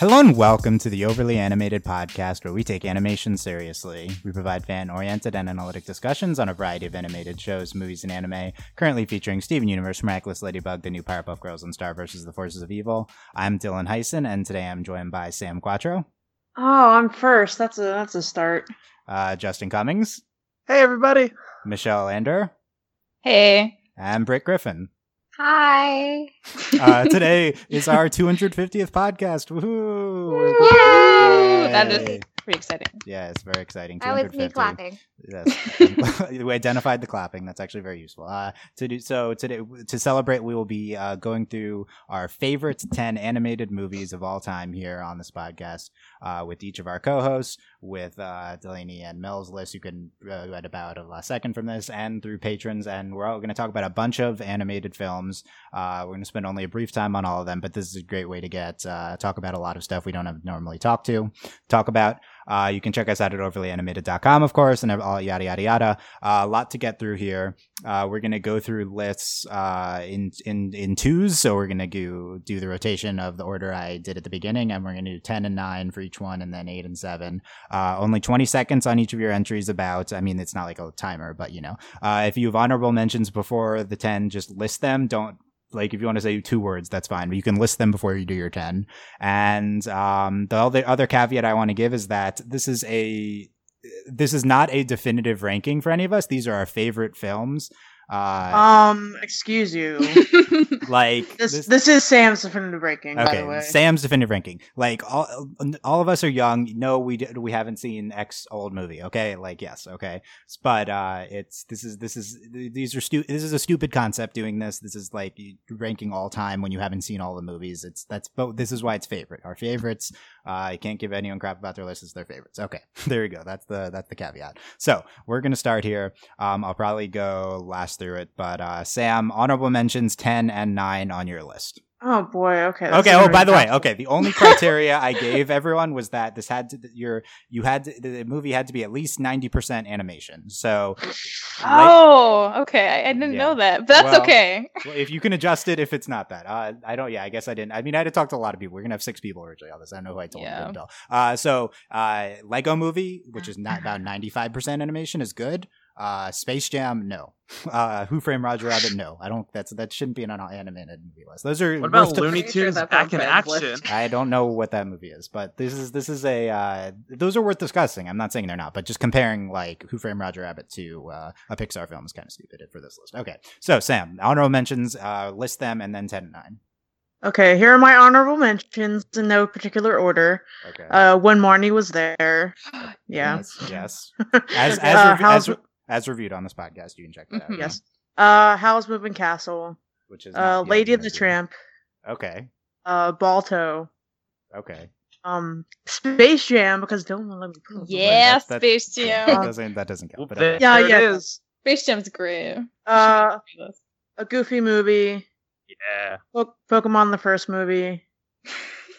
Hello and welcome to the Overly Animated Podcast, where we take animation seriously. We provide fan oriented and analytic discussions on a variety of animated shows, movies, and anime, currently featuring Steven Universe, Miraculous Ladybug, The New Powerpuff Girls, and Star vs. the Forces of Evil. I'm Dylan Heisen, and today I'm joined by Sam Quattro, Oh, I'm first. That's a that's a start. uh, Justin Cummings, Hey, everybody. Michelle Lander, Hey. and Britt Griffin. Hi. Uh, today is our 250th podcast. Woohoo! Yay! That is Yay. Pretty exciting. Yeah, it's very exciting. That was me clapping. Yes, we identified the clapping. That's actually very useful. Uh, to do so today to celebrate, we will be uh, going through our favorite ten animated movies of all time here on this podcast uh, with each of our co-hosts, with uh, Delaney and Mel's list. You can uh, read about a last second from this, and through patrons. And we're all going to talk about a bunch of animated films. Uh, we're going to spend only a brief time on all of them, but this is a great way to get uh, talk about a lot of stuff we don't have normally talk to talk about. Uh, you can check us out at overlyanimated.com, of course, and all yada yada yada. Uh, a lot to get through here. Uh, we're gonna go through lists uh, in in in twos, so we're gonna go do the rotation of the order I did at the beginning, and we're gonna do ten and nine for each one, and then eight and seven. Uh, only twenty seconds on each of your entries. About, I mean, it's not like a timer, but you know, uh, if you have honorable mentions before the ten, just list them. Don't like if you want to say two words, that's fine, but you can list them before you do your ten. And um, the other other caveat I want to give is that this is a this is not a definitive ranking for any of us. These are our favorite films. Uh, Um, excuse you. like This this, is Sam's definitive ranking, by the Okay, way. Sam's definitive ranking. Like all, all of us are young. No, we did, we haven't seen X old movie. Okay, like yes, okay, but uh, it's this is this is these are stu- This is a stupid concept doing this. This is like ranking all time when you haven't seen all the movies. It's that's but this is why it's favorite. Our favorites. Uh, I can't give anyone crap about their list. It's their favorites. Okay, there you go. That's the that's the caveat. So we're gonna start here. Um, I'll probably go last through it, but uh, Sam, honorable mentions ten and nine on your list. oh boy, okay. Okay. Oh, by the way, okay. The only criteria I gave everyone was that this had to your you had to, the movie had to be at least ninety percent animation. So oh, okay. I, I didn't Yeah. know that, but that's Well- okay. well, if you can adjust it, if it's not that, uh, I don't. Yeah, I guess I didn't. I mean, I had to talk to a lot of people. We're gonna have six people originally on this. I don't know who I told. Yeah. Uh, so uh, Lego Movie, which is not about ninety five percent animation, is good. Uh, Space Jam, no. Uh, Who Framed Roger Rabbit, no. I don't. That's that shouldn't be an animated movie list. Those are What about worst- Looney Tunes that's Back in Action? I don't know what that movie is, but this is this is a uh, those are worth discussing. I'm not saying they're not, but just comparing like Who Framed Roger Rabbit to uh, a Pixar film is kind of stupid for this list. Okay, so Sam, honorable mentions, uh, list them, and then ten and nine. Okay, here are my honorable mentions in no particular order. Okay. Uh, when Marnie was there. Yeah. Yes. yes. As as, Uh, rev- how's- as as reviewed on this podcast, you can check that out. Mhm. Yes. Uh, Howl's Moving Castle. Which is Uh, Lady of the. Tramp. Okay. Uh, Balto. Okay. Um, Space Jam because don't let me. put it Yeah, that- that- Space That Jam. doesn't that doesn't count. But okay. Yeah, there yeah. it is. Space Jam's great. Uh, a Goofy movie. Yeah. Po- Pokemon the first movie.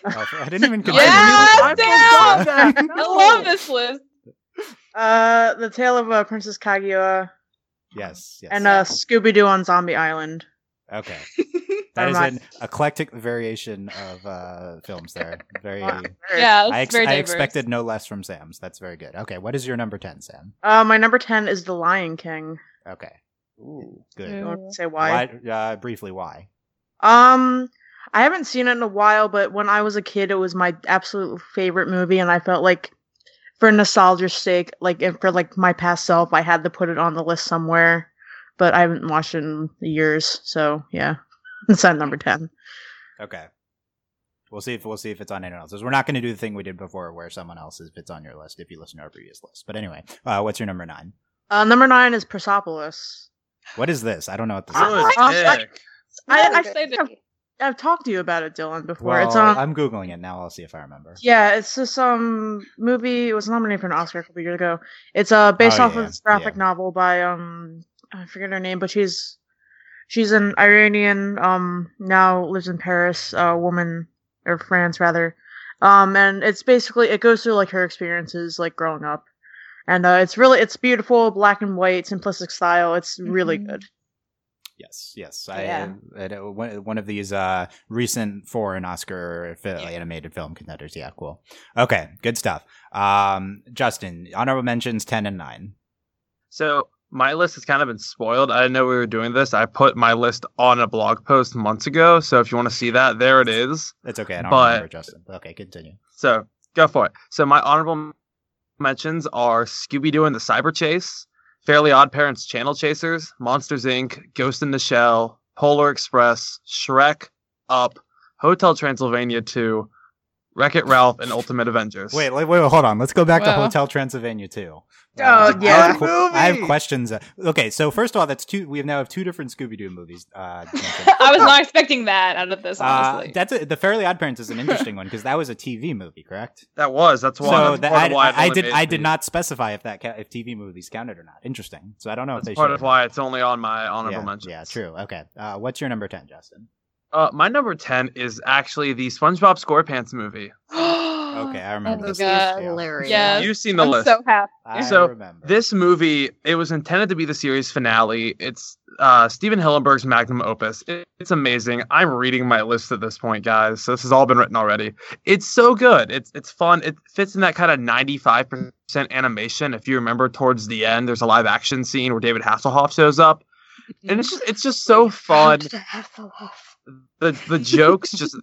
Oh, I didn't even. consider Yes, this damn! I love this list. Uh, the Tale of uh, Princess Kaguya Yes. Yes. and uh, Scooby Doo on Zombie Island. Okay. That is an eclectic variation of uh, films there. Very. Yeah, I, ex- very I expected no less from Sam's. That's very good. Okay, what is your number ten, Sam? Uh, my number ten is The Lion King. Okay. Ooh, good. I Ooh. won't say why. Why? Uh, briefly, why? Um, I haven't seen it in a while, but when I was a kid, it was my absolute favorite movie, and I felt like, for nostalgia's sake, like and for like my past self, I had to put it on the list somewhere. But I haven't watched it in years, so yeah, it's at number ten. Okay. We'll see if we'll see if it's on anyone else's. We're not going to do the thing we did before, where someone else's if it's on your list if you listen to our previous list. But anyway, uh, what's your number nine? Uh, number nine is Persepolis. What is this? I don't know what this So is. is I- I- Dick. I, Yeah, I it's think like- I've, I've talked to you about it, Dylan, before. Well, it's on. I'm googling it now. I'll see if I remember. Yeah, it's this um movie. It was nominated for an Oscar a couple years ago. It's uh based Oh, off yeah, of this graphic yeah. novel by um I forget her name, but she's she's an Iranian um now lives in Paris uh woman or France rather. Um and it's basically it goes through like her experiences like growing up. And uh it's really it's beautiful, black and white, simplistic style. It's really Mhm. good. Yes, yes. Yeah. I, I, one one of these uh, recent foreign Oscar fi- animated film contenders. Yeah, cool. Okay, good stuff. Um, Justin, honorable mentions ten and nine. So my list has kind of been spoiled. I didn't know we were doing this. I put my list on a blog post months ago. So if you want to see that, there it is. It's okay. I don't But- remember Justin. Okay, continue. So go for it. So my honorable mentions are Scooby Doo and the Cyber Chase, Fairly Odd Parents Channel Chasers, Monsters Inc., Ghost in the Shell, Polar Express, Shrek, Up, Hotel Transylvania 2, Wreck It Ralph, and Ultimate Avengers. Wait, wait, wait, hold on. Let's go back to Hotel Transylvania too. Oh, I yeah. have, que- I have questions. uh, Okay, so first of all, that's two. We now have two different Scooby Doo movies. Uh. I was not expecting that out of this, Uh, honestly. that's a, the Fairly Odd Parents is an interesting one because that was a TV movie, correct? That was. That's why. so that's that, I, of why it I, I only did I did not specify if that ca- if TV movies counted or not. Interesting. So I don't know if That's they part should. of why it's only on my honorable yeah, mentions. yeah, true. Okay, uh, what's your number ten, Justin? Uh, my number 10 is actually the SpongeBob SquarePants movie. Okay, I remember Oh this. God. list, yeah. hilarious. Yes. You've seen the I'm list. so happy. I So, remember This movie, it was intended to be the series finale. It's uh, Stephen Hillenburg's magnum opus. It- it's amazing. I'm reading my list at this point, guys. So this has all been written already. It's so good. It's it's fun. It fits in that kind of 95% animation. If you remember, towards the end, there's a live action scene where David Hasselhoff shows up, and it's just it's just so fun. The the jokes just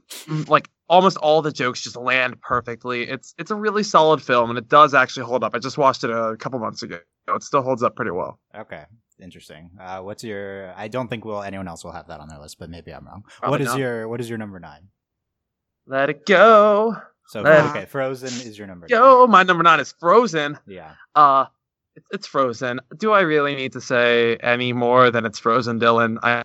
like almost all the jokes just land perfectly. It's it's a really solid film and it does actually hold up. I just watched it a couple months ago. It still holds up pretty well. Okay, interesting. Uh, what's your? I don't think will anyone else will have that on their list, but maybe I'm wrong. Probably what is not. your What is your number nine? Let it go. So Let okay, Frozen is your number. Go. My number nine is Frozen. Yeah. Uh it's, it's Frozen. Do I really need to say any more than it's Frozen, Dylan? I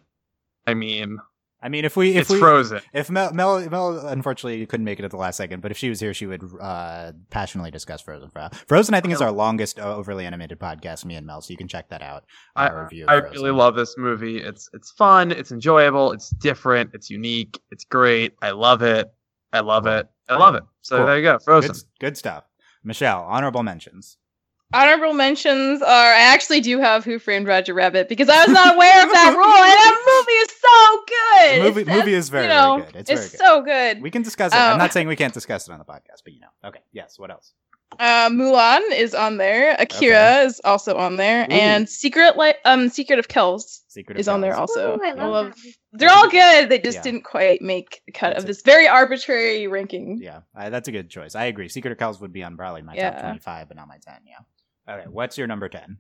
I mean, I mean, if we if it's we Frozen. if Mel, Mel Mel unfortunately couldn't make it at the last second, but if she was here, she would uh, passionately discuss Frozen. Frozen, I think is our longest uh, overly animated podcast. Me and Mel, so you can check that out. I, our review I really love this movie. It's it's fun, it's enjoyable, it's different, it's unique, it's great. I love it. I love it. I love it. So Cool. there you go, Frozen. Good, good stuff. Michelle, honorable mentions. Honorable mentions are I actually do have Who Framed Roger Rabbit because I was not aware of that rule, and that movie is so good. The movie- movie is very, you very good. It's very good. so good. We can discuss it. I'm Oh. not saying we can't discuss it on the podcast, but you know. Okay. Yes. What else? Uh, Mulan is on there. Akira is also on there, Ooh. and Secret like um Secret of Kells Secret is of on there also. Ooh, I I love love- They're all good. They just Yeah. didn't quite make the cut That's of it. this very arbitrary ranking. Yeah, I, that's a good choice. I agree. Secret of Kells would be on probably my top 25, but not my 10. Yeah. Okay. What's your number 10?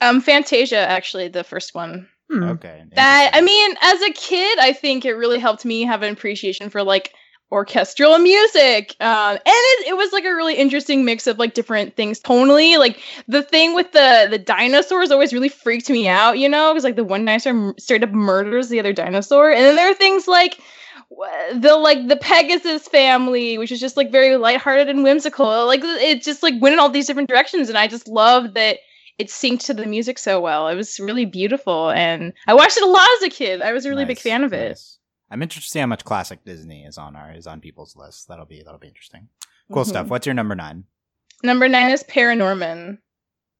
Um, Fantasia actually the first one. Hmm. Okay. That I mean, as a kid, I think it really helped me have an appreciation for like orchestral music. Um, and it, it was like a really interesting mix of like different things tonally. Like the thing with the the dinosaurs always really freaked me out, you know, because like the one dinosaur m- straight up murders the other dinosaur, and then there are things like w- the like the Pegasus family, which is just like very lighthearted and whimsical. Like it just like went in all these different directions, and I just loved that it synced to the music so well. It was really beautiful, and I watched it a lot as a kid. I was a really big fan of it. nice. I'm interested to see how much classic Disney is on our is on people's list. That'll be that'll be interesting. Cool Mhm. stuff. What's your number nine? Number nine is Paranorman.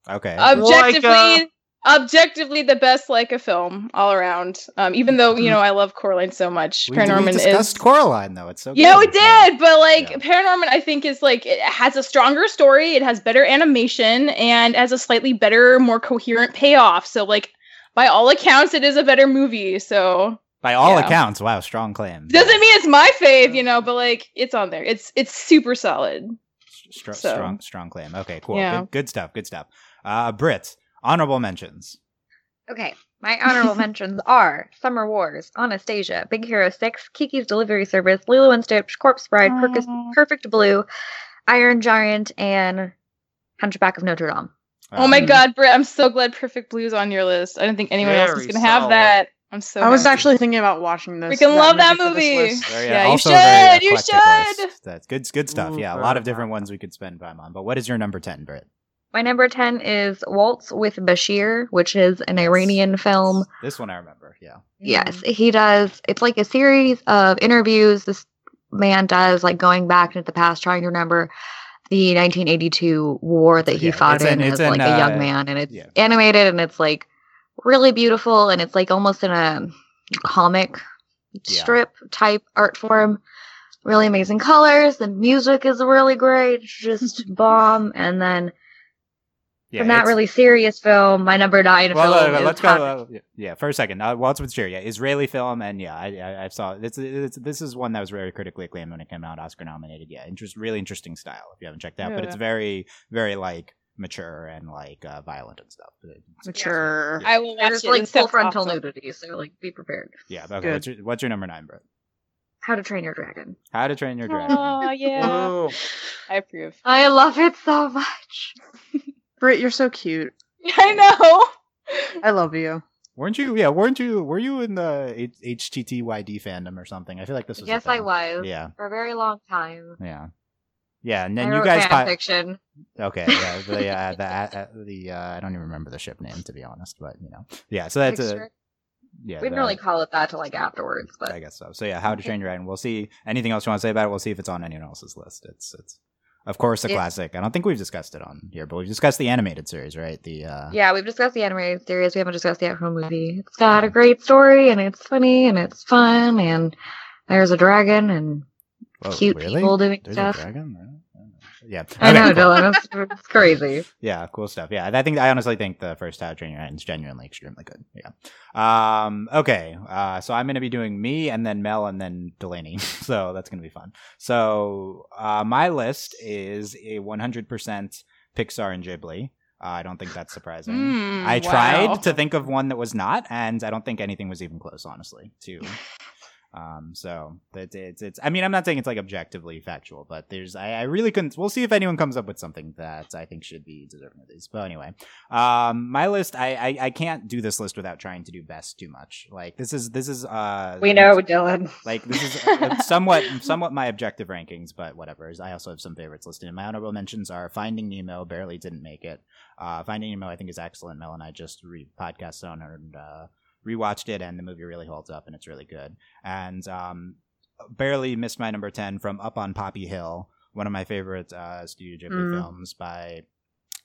Okay. Objectively, Laika. Objectively the best Laika film all around. Um, even though you know I love Coraline so much, we, Paranorman we is. discussed Coraline though. It's so yeah, good. we did, but like Yeah. Paranorman, I think is like it has a stronger story, it has better animation, and has a slightly better, more coherent payoff. So like, by all accounts, it is a better movie. So By all Yeah. accounts, wow, strong claim. doesn't mean it's my fave, you know, but like it's on there. It's it's super solid. Str- so. strong strong claim. Okay, cool. Yeah. Good, good stuff. Good stuff. Uh, Brit, honorable mentions. Okay, my honorable mentions are Summer Wars, Anastasia, Big Hero 6, Kiki's Delivery Service, Lilo and Stitch, Corpse Bride, Percus- Perfect Blue, Iron Giant, and Hunchback of Notre Dame. Oh my Um, god, Britt, I'm so glad Perfect Blue's on your list. I didn't think anyone else was gonna have that. I'm so I was happy. actually thinking about watching this. Freaking love that for this movie. list. Very, Yeah, you also a very should, you should. list. That's good. Good stuff. Ooh, yeah, a lot of different ones we could spend time on. But what is your number ten, Brit? My number 10 is Waltz with Bashir, which is an Iranian film. This one I remember. Yeah. Yes, he does. It's like a series of interviews this man does, like going back into the past, trying to remember the 1982 war that he Yeah, faught it's in- it's as in, like a uh, young man, and it's yeah. animated and it's like really beautiful, and it's like almost in a comic Yeah. strip type art form. Really amazing colors. The music is really great. Just bomb. And then Yeah, from that really serious film, my number nine Well, film is let's go. Uh, yeah, yeah, for a second. Uh, Waltz with Bashir, yeah, Israeli film, and yeah, I, I, I saw it's, it's this is one that was very critically acclaimed when it came out, Oscar nominated. Yeah, interest, really interesting style. If you haven't checked it out, but it's very, very like mature and like uh, violent and stuff. But it's- Mature. I will watch There's it. like It full sounds frontal awesome. nudity, so like be prepared. Yeah, okay. Good. What's your, what's your number nine, bro? How to Train Your Dragon. How to Train Your Dragon. Oh yeah. I approve. I love it so much. Brit, you're so cute. I know. I love you. Weren't you? Yeah, weren't you? Were you in the H- HTTYD fandom or something? I feel like this was. yes, I was. Yeah, For a very long time. yeah, yeah. And I then you guys. fan pi- fiction. Okay, yeah, the uh, the uh, the uh, I don't even remember the ship name to be honest, but you know, yeah. So that's a yeah. we didn't the- really call it that till like afterwards, but I guess so. So yeah, How to Train Your Dragon. We'll see. Anything else you want to say about it? We'll see if it's on anyone else's list. It's it's of course a Yeah. classic. I don't think we've discussed it on here, but we've discussed the animated series, right? The uh, yeah, we've discussed the animated series. We haven't discussed the actual movie. It's got a great story, and it's funny, and it's fun, and there's a dragon and whoa, cute really? people doing There's stuff. A dragon. Really? Yeah. I know, cool. Dylan. It's, it's crazy. Yeah, cool stuff. Yeah, I think I honestly think the first How to Train Your Dragon is genuinely extremely good. Yeah. Um. Okay. Uh. So I'm gonna be doing me and then Mel and then Delaney. so that's gonna be fun. So uh, my list is a 100% Pixar and Ghibli. Uh, I don't think that's surprising. Mm, I wow. tried to think of one that was not, and I don't think anything was even close, honestly. To um, so it's, it's it's. I mean, I'm not saying it's like objectively factual, but there's. I, I really couldn't. We'll see if anyone comes up with something that I think should be deserving of these. But anyway, um, my list. I, I I can't do this list without trying to do best too much. Like this is this is uh. We know, Dylan. Like this is uh, somewhat somewhat my objective rankings, but whatever. I also have some favorites listed. And my honorable mentions are Finding Nemo, barely didn't make it. Uh, Finding Nemo, I think, is excellent. Mel and I just re podcasted on it and uh, rewatched it, and the movie really holds up, and it's really good. And um, barely missed my number ten from Up on Poppy Hill, one of my favorite uh, Studio Ghibli Mm. films by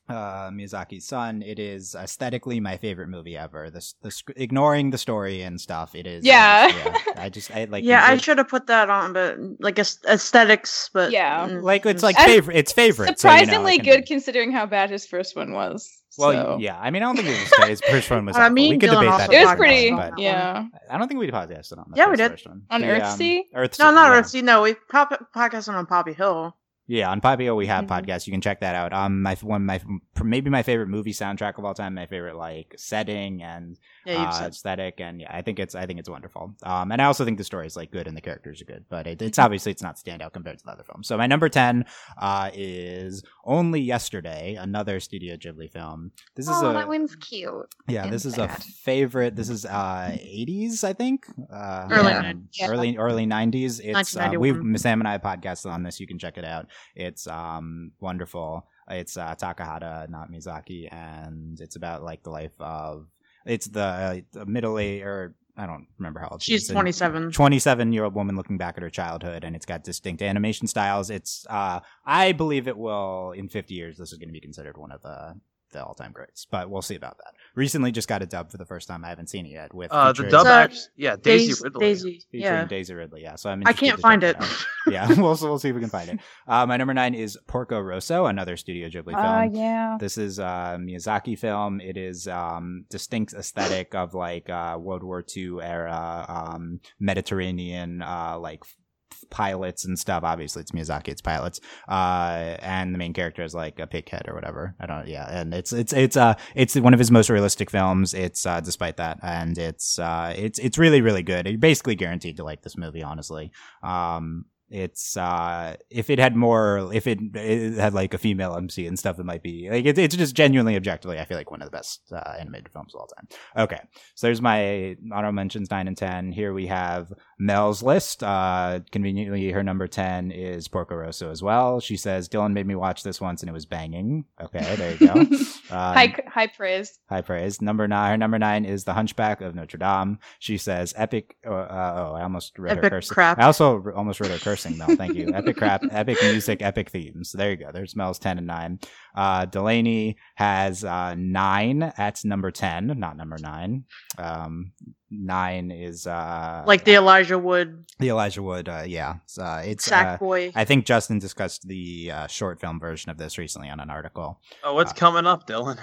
uh, Miyazaki's son. It is aesthetically my favorite movie ever. This, the sc- ignoring the story and stuff, it is. Yeah. yeah. I just I like. yeah, I should have put that on, but like aes- aesthetics, but Yeah. mm, like it's like favorite. It's favorite. so, you know, Surprisingly good be- considering how bad his first one was. Well, so. yeah. I mean, I don't think it was his first one was. I mean, we could Dylan debate that. It was pretty. time, but- but Yeah. I don't think we podcasted on that. Yeah, we first- did. first one. On The, Earthsea? Earthsea, no, not yeah. Earthsea. No, we pop- podcasted on Poppy Hill. Yeah, on Poppy Hill we have Mhm. podcasts. You can check that out. Um, my one, my maybe my favorite movie soundtrack of all time. My favorite like setting and Yeah, uh, aesthetic, and yeah, I think it's I think it's wonderful. Um, and I also think the story is like good and the characters are good, but it, it's Mm-hmm. obviously it's not standout compared to the other films. So my number ten uh is Only Yesterday, another Studio Ghibli film. This is Oh, a that one's cute. yeah, this is a favorite. This is uh 80s, I think. Uh, Early yeah. early early 90s. It's uh, we 1991. Sam and I podcasted on this. You can check it out. It's um wonderful. It's uh, Takahata, not Miyazaki, and it's about like the life of it's the, uh, the middle age or I don't remember how old she She's is. 27. 27 year old woman looking back at her childhood and it's got distinct animation styles it's uh i believe it will in 50 years this is going to be considered one of the the all-time greats but we'll see about that recently just got a dub for the first time i haven't seen it yet with Uh, the dub act, yeah, Daisy Daisy, Ridley. Daisy. featuring Yeah. daisy ridley yeah so i'm I can't find check it. yeah we'll, we'll see if we can find it uh, my number nine is porco rosso another studio ghibli film Uh, yeah. this is a Miyazaki film. It is um, distinct aesthetic of like uh, World War II era um, Mediterranean uh, like f- pilots and stuff. Obviously, it's Miyazaki. It's pilots, uh, and the main character is like a pig head or whatever. I don't. Yeah, and it's it's it's uh it's one of his most realistic films. It's uh, despite that, and it's uh it's it's really really good. You're basically guaranteed to like this movie. Honestly, um, it's uh if it had more if it, it had like a female MC and stuff it might be like it, it's just genuinely objectively I feel like one of the best uh, animated films of all time. Okay. So there's my honorable mentions 9 and 10. Here we have Mel's list. Uh conveniently her number 10 is Porco Rosso as well. She says Dylan made me watch this once and it was banging. Okay, there you go. Um, high high praise. High praise. Number nine. Her number nine is The Hunchback of Notre Dame. She says, "Epic." Uh, uh, oh, I almost read her Epic curse. crap. I also almost read her curse endorsing Mel. Thank you. Epic crap, epic music, epic themes. There you go. There's Mel's ten and nine. Uh, Delaney has uh, nine. That's number ten, not number nine. Um, nine is uh, Like the Elijah Wood the Elijah Wood. Uh, yeah, it's, uh, it's uh, Sackboy. I think Justin discussed the uh, short film version of this recently on an article. Oh, what's Uh, coming up, Dylan?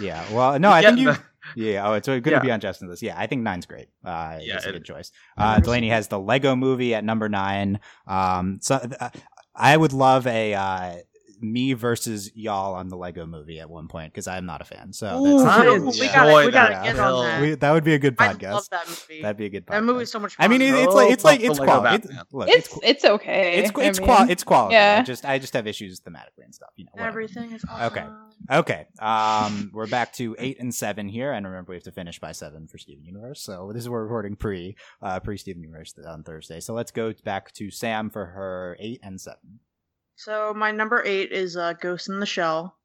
Yeah. Well, no, I think Getting you. the- Yeah. Oh, it's going to Yeah. be on Justin's list. Yeah, I think nine's great. Uh, Yeah, it's a good choice. Uh, Delaney has the Lego Movie at number nine. Um, so uh, I would love a uh, me versus y'all on the Lego Movie at one point because I'm not a fan. So Ooh, that's I we enjoy gotta, we that gotta get on that. we, that would be a good I podcast. love that movie. That'd be a good podcast. that movie's so much fun. I mean, it, it's like it's like it's quality. Batman. Look, It's it's it's okay. it's I it's mean, qual it's quality. yeah. I just I just have issues thematically and stuff. You know. whatever. everything is awesome. Okay. Okay. Um, we're back to eight and seven here, and remember we have to finish by seven for Steven Universe. So this is we're recording pre uh, pre Steven Universe on Thursday. So let's go back to Sam for her eight and seven. So my number eight is uh, Ghost in the Shell.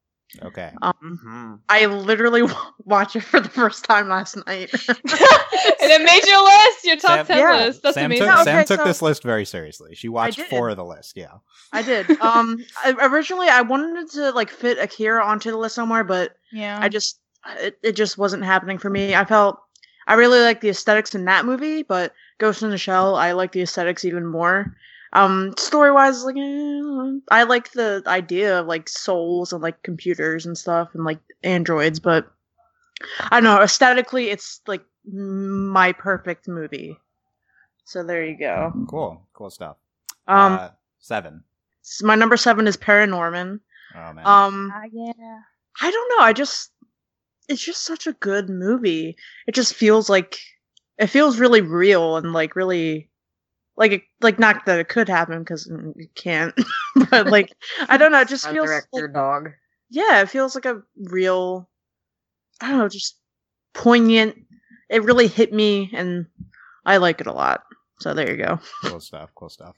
Okay. Um, Mhm. I literally watched it for the first time last night. and it made your list, your top Sam- ten Yeah. list. That's Sam amazing. took Yeah, Sam took so- this list very seriously. She watched four of the list. Yeah. I did. Um, I, originally I wanted to like fit Akira onto the list somewhere, but yeah. I just it, it just wasn't happening for me. I felt I really like the aesthetics in that movie, but Ghost in the Shell, I like the aesthetics even more. Um, story wise, like eh, I like the idea of like souls and like computers and stuff and like androids, but I don't know. Aesthetically, it's like my perfect movie. So there you go. Cool. Cool stuff. Um, uh, seven. s- my number seven is Paranorman. Oh man. Um, Ah, yeah. I don't know. I just it's just such a good movie. It just feels like it feels really real and like really like it, like not that it could happen because it can't, but like I don't know. It just feels Resurrect like, your dog. yeah, it feels like a real. I don't know, just poignant. It really hit me, and I like it a lot. So there you go. cool stuff. Cool stuff.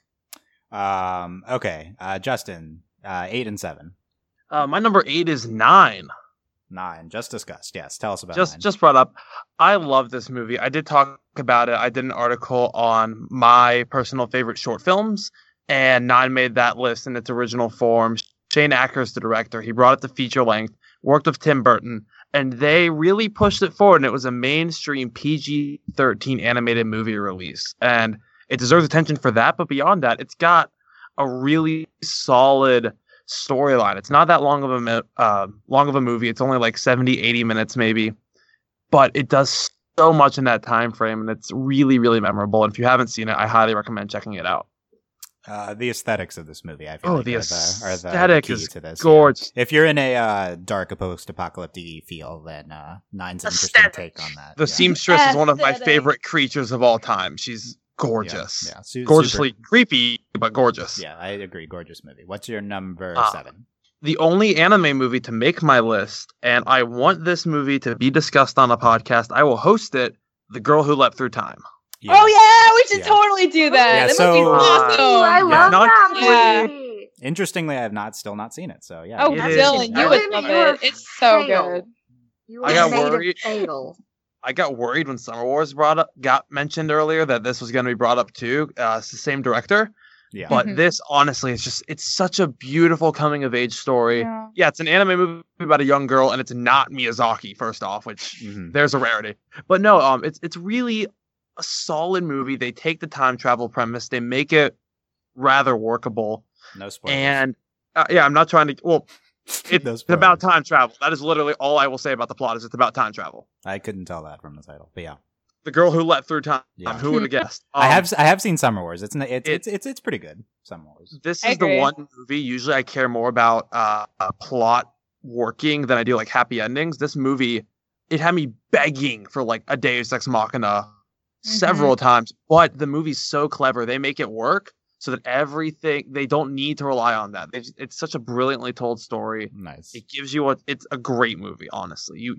Um. Okay. Uh, Justin. Uh, eight and seven. Uh, my number eight is nine. Nine. Just discussed. Yes. Tell us about just nine. just brought up. I love this movie. I did talk about it. I did an article on my personal favorite short films, and Nine made that list in its original form. Shane Acker's the director. He brought it to feature length. Worked with Tim Burton, and they really pushed it forward. And it was a mainstream PG-13 animated movie release, and it deserves attention for that. But beyond that, it's got a really solid storyline. It's not that long of a uh, long of a movie. It's only like 70, 80 minutes maybe, but it does so much in that time frame, and it's really, really memorable. And if you haven't seen it, I highly recommend checking it out. Uh, the aesthetics of this movie, I feel Oh, like the are the, are the aesthetic key is to this. yeah. Gorgeous. If you're in a uh, dark post-apocalyptic feel, then uh, Nine's an interesting take on that. The yeah. seamstress is one of my favorite creatures of all time. She's Yeah, gorgeous, Yeah, su- gorgeously super- creepy, but gorgeous. yeah, I agree. Gorgeous movie. What's your number Uh, seven? the only anime movie to make my list, and I want this movie to be discussed on a podcast. I will host it. The Girl Who Leapt Through Time. Yeah. Oh yeah, we should Yeah. totally do that. Yeah, that so- movie's awesome. Ooh, I love Not- that Yeah. movie. Interesting. I have not still not seen it. So yeah. Oh, It. Dylan, you would love it. It's so fail. good. You I got worried. fail. I got worried when Summer Wars brought up got mentioned earlier that this was going to be brought up too. Uh, it's the same director, Yeah. but Mhm. this honestly, it's just it's such a beautiful coming of age story. Yeah. Yeah, it's an anime movie about a young girl, and it's not Miyazaki. First off, which Mhm. there's a rarity. But no, um, it's it's really a solid movie. They take the time travel premise, they make it rather workable, No spoilers. and uh, yeah, I'm not trying to. Well, it's No about time travel. That is literally all I will say about the plot. Is it's about time travel. I couldn't tell that from the title, but yeah. The girl who let through time. Yeah. Who would have guessed? I Um, have I have seen Summer Wars. It's n- it's it- it's it's, it's pretty good. Summer Wars. this is the one movie usually I care more about uh, uh, plot working than I do like happy endings. This movie, it had me begging for like a Deus Ex Machina several times, but the movie's so clever. They make it work so that everything they don't need to rely on that. They just- it's such a brilliantly told story. Nice. It gives you a it's a great movie. Honestly, you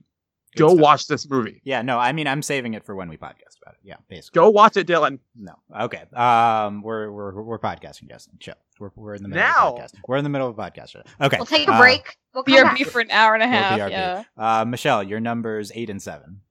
Good go stuff. watch this movie. Yeah. No. I mean, I'm saving it for when we podcast about it. Yeah. Basically. Go watch it, Dylan. No. Okay. Um, we're we're we're podcasting, Justin. Chill. We're we're in the middle Now. of a podcast. We're in the middle of a podcast. Okay. We'll take a uh, break. We'll come back. For an hour and a We'll half. Yeah. Uh, Michelle, your numbers eight and seven.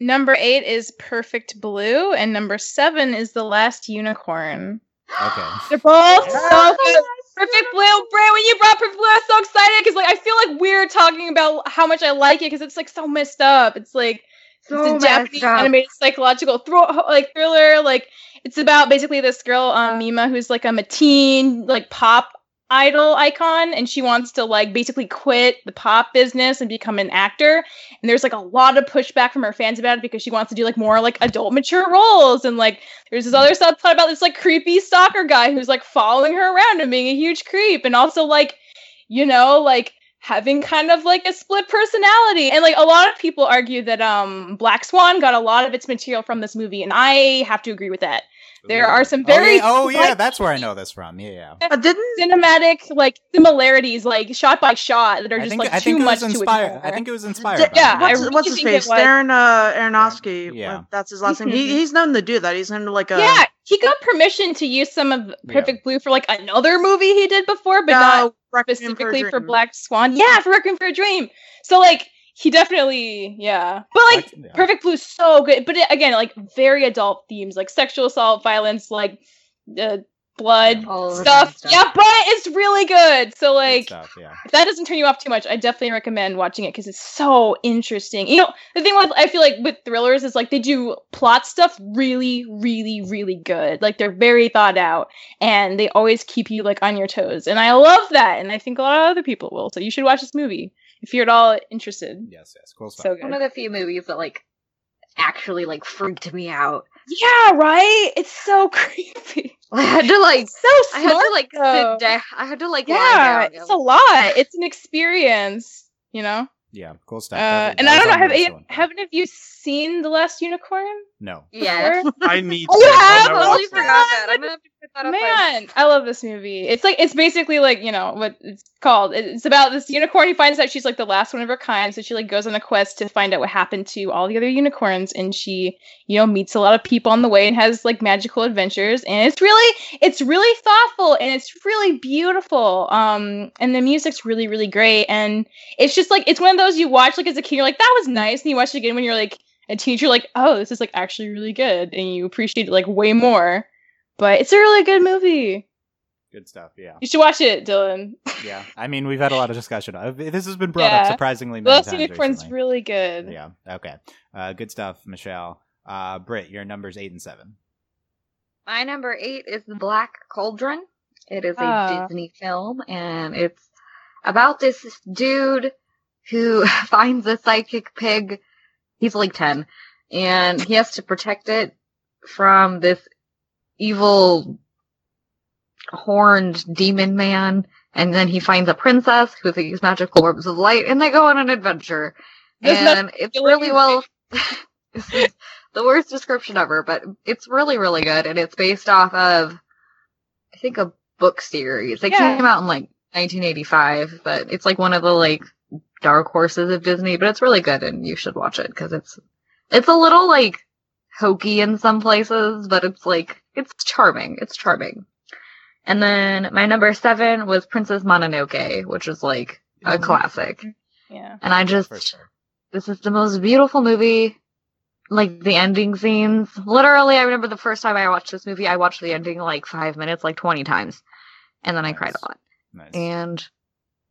Number eight is Perfect Blue, and number seven is The Last Unicorn. Okay. They're both so good. Perfect Blue, Bray, when you brought Perfect Blue, I was so excited because like I feel like we're talking about how much I like it because it's like so messed up. It's like So it's a Japanese up. animated psychological thro- like thriller. Like it's about basically this girl, um, Mima, who's like um, a teen like pop idol icon, and she wants to like basically quit the pop business and become an actor. And there's like a lot of pushback from her fans about it because she wants to do like more like adult mature roles. And like there's this other subplot about this like creepy stalker guy who's like following her around and being a huge creep, and also like you know like having kind of like a split personality and like a lot of people argue that um black swan got a lot of its material from this movie and i have to agree with that There are some very Oh yeah, oh, yeah that's where I know this from. Yeah, yeah. Uh, didn't cinematic like similarities like shot by shot that are I just think like I too much was to inspired. ignore. I think it was inspired. D- by yeah, it. I what's, really what's his face? was- Darren uh, Aronofsky. Yeah. that's his last name. He, he's known to do that. He's known to like a yeah he got permission to use some of perfect blue for like another movie he did before but not Requiem specifically for Dream. black swan yeah for requiem for a dream so like he definitely yeah but like Like, yeah. Perfect Blue so good, but it, again, like very adult themes, like sexual assault, violence, like uh, blood All stuff. stuff. Yeah, but it's really good. So Good like, stuff, yeah. if that doesn't turn you off too much, I definitely recommend watching it because it's so interesting. You know, the thing with I feel like with thrillers is like they do plot stuff really, really, really good. Like they're very thought out and they always keep you like on your toes, and I love that. And I think a lot of other people will. So you should watch this movie if you're at all interested. Yes, yes, cool stuff. So good. One of the few movies that like actually like freaked me out. Yeah, right. It's so creepy. I had to like so I had to like though. sit down. I had to like Yeah, lie down. it's a lot. It's an experience, you know. Yeah, cool stuff. Uh, That- and that I don't know. on Have my list any, at one point. have any of you seen The Last Unicorn? No. yeah. I need Oh, to. you I'll have? I totally Oh, forgot that. I'm gonna have to put that up. Man, I love this movie. It's like it's basically like you know what it's called. It's about this unicorn. He finds out she's like the last one of her kind, so she like goes on a quest to find out what happened to all the other unicorns, and she you know meets a lot of people on the way and has like magical adventures. And it's really it's really thoughtful and it's really beautiful. Um, and the music's really really great, and it's just like it's one of those you watch like as a kid, you're like that was nice, and you watch it again when you're like a teenager, like oh this is like actually really good, and you appreciate it like way more. But it's a really good movie. Good stuff. Yeah, You should watch it, Dylan. yeah. I mean, we've had a lot of discussion. Uh, This has been brought up surprisingly The many Last times Unicorn's recently. really good. Yeah. Okay. Uh, good stuff, Michelle. Uh, Britt, your numbers eight and seven. My number eight is The Black Cauldron. It is a Ah. Disney film, and it's about this dude who finds a psychic pig. He's like 10, and he has to protect it from this evil horned demon man. And then he finds a princess who has these magical orbs of light, and they go on an adventure. There's and it's really well. this is the worst description ever, but it's really, really good, and it's based off of, I think, a book series. It Yeah. came out in like 1985, but it's like one of the like dark horses of Disney. But it's really good, and you should watch it because it's it's a little like hokey in some places, but it's like it's charming. It's charming. And then my number seven was Princess Mononoke, which is like a Mhm. classic. Yeah. And I just sure. this is the most beautiful movie. Like the ending scenes. Literally, I remember the first time I watched this movie, I watched the ending like five minutes, like 20 times. And then I cried a lot. Nice. And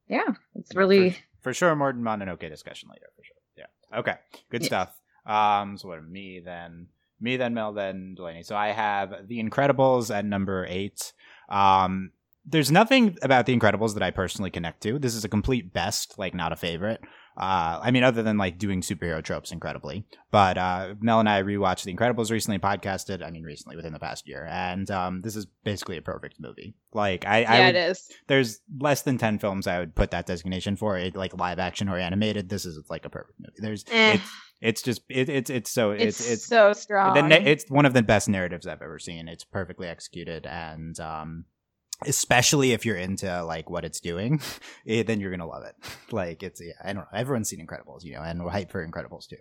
yeah, it's Yeah, really. for, for sure more than Mononoke discussion later for sure. Yeah. Okay. Good Yes. stuff. Um. So what? Me then. Me then. Mel then Delaney. So I have The Incredibles at number eight. Um. There's nothing about The Incredibles that I personally connect to. This is a complete best, like not a favorite. Uh, I mean, other than like doing superhero tropes incredibly. But uh, Mel and I rewatched The Incredibles recently, podcasted. I mean, recently within the past year, and um, this is basically a perfect movie. Like I, I Yeah, would, it is. there's less than 10 films I would put that designation for it like live action or animated this is like a perfect movie there's Eh. it's it's just it, it's it's so It's, it's it's so strong. the it's one of the best narratives I've ever seen. It's perfectly executed and um especially if you're into like what it's doing eh, then you're gonna love it. Like it's yeah I don't know everyone's seen Incredibles you know and we're hyped for Incredibles too.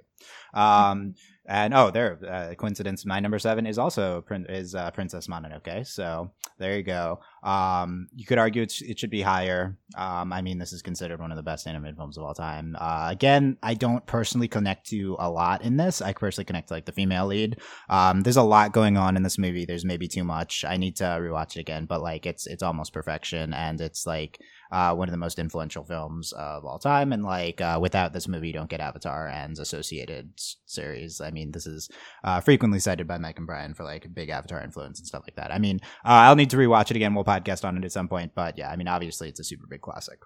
Um and oh there uh, coincidence my number seven is also is uh, Princess Mononoke so there you go Um, you could argue it's, it should be higher. Um, I mean, this is considered one of the best animated films of all time. Uh, again, I don't personally connect to a lot in this. I personally connect to like the female lead. Um, there's a lot going on in this movie. There's maybe too much. I need to rewatch it again, but like it's it's almost perfection, and it's like uh, one of the most influential films of all time. And like uh, without this movie, you don't get Avatar and associated series. I mean, this is uh, frequently cited by Mike and Bryan for like big Avatar influence and stuff like that. I mean, uh, I'll need to rewatch it again. We'll podcast on it at some point, but yeah, I mean, obviously it's a super big classic.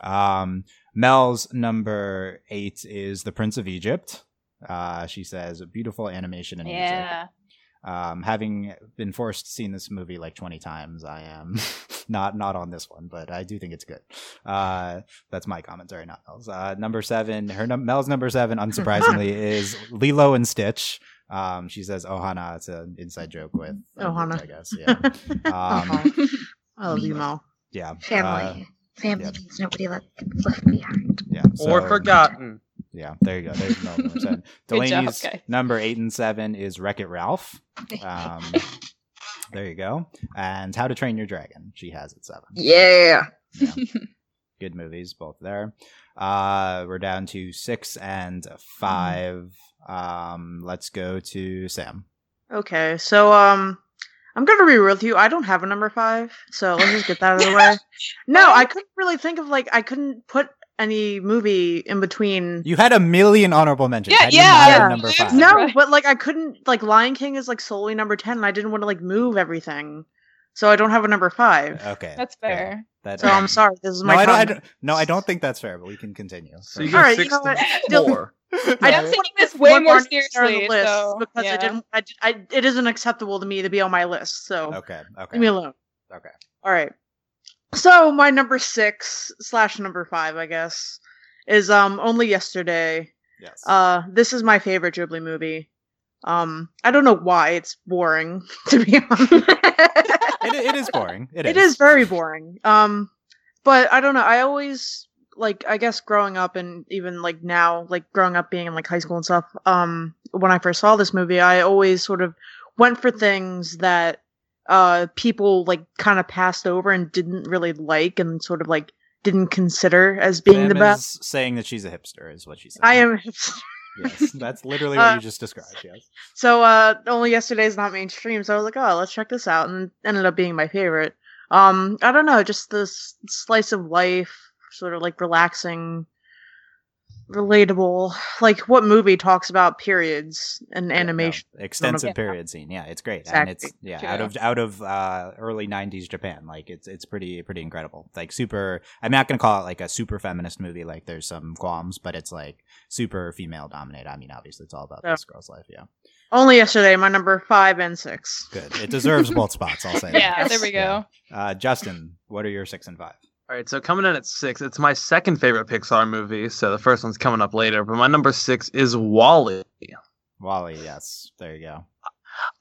Um, Mel's number eight is The Prince of Egypt. Uh, she says a beautiful animation and music. Yeah. Um, having been forced to see this movie like 20 times, I am not not on this one, but I do think it's good. Uh, that's my commentary, not Mel's. Uh, number seven, her num- Mel's number seven, unsurprisingly, is Lilo and Stitch. Um, she says Ohana. It's an inside joke with Ohana. I guess. Yeah. Um, I love you, Mel. yeah. Family. Family yeah. means nobody left, left behind. Uh, yeah. or so- forgotten. Yeah, there you go. There's Mel number seven. Good job, Delaney's number eight and seven is Wreck It Ralph. Um, there you go. And How to Train Your Dragon. She has it seven. yeah. Yeah. Good movies, both there. Uh, we're down to six and five. Um, let's go to Sam. Okay, so um, I'm gonna be real with you. I don't have a number five, so let's just get that out of the way. No, I couldn't really think of like I couldn't put any movie in between. You had a million honorable mentions. Yeah, How do you yeah, not yeah. number five. No, but like I couldn't like Lion King is like solely number ten, and I didn't want to like move everything, so I don't have a number five. Okay, That's good. fair. That, So I'm sorry. This is No, my I don't, I don't. No, I don't think that's fair. But we can continue. So you All go you know what? four. I I'm didn't taking want this way more Barney on the seriously, list so, because yeah. I didn't. I, did- I, it isn't acceptable to me to be on my list. So okay. Okay. leave me alone. Okay. All right. So my number six slash number five, I guess, is um only yesterday. Yes. Uh, this is my favorite Ghibli movie. Um, I don't know why it's boring to be honest. it, it is boring. It is. It is very boring. Um, but I don't know. I always like. I guess growing up and even like now, like growing up being in like high school and stuff. Um, when I first saw this movie, I always sort of went for things that uh people like kind of passed over and didn't really like and sort of like didn't consider as being the best. saying that she's a hipster, is what she said. I am. Yes, that's literally what Uh, you just described. Yes. So uh only yesterday's not mainstream, so I was like, oh, let's check this out, and ended up being my favorite. Um, I don't know, just this slice of life, sort of like relaxing, relatable. Like what movie talks about periods and Yeah, no, animation? extensive Yeah. period scene. Yeah, it's great, and it's Exactly. yeah out of out of uh, early '90s Japan. Like it's it's pretty pretty incredible. Like super. I'm not gonna call it like a super feminist movie. Like there's some qualms, but it's like super female dominated. I mean, obviously it's all about Yeah. this girl's life. Yeah, Only yesterday, my number five and six. good. It deserves both spots. I'll say. that. Yeah, there we go. Uh, Justin, what are your six and five? All right, so coming in at six, it's my second favorite Pixar movie. So the first one's coming up later, but my number six is WALL-E. WALL-E, yes. There you go.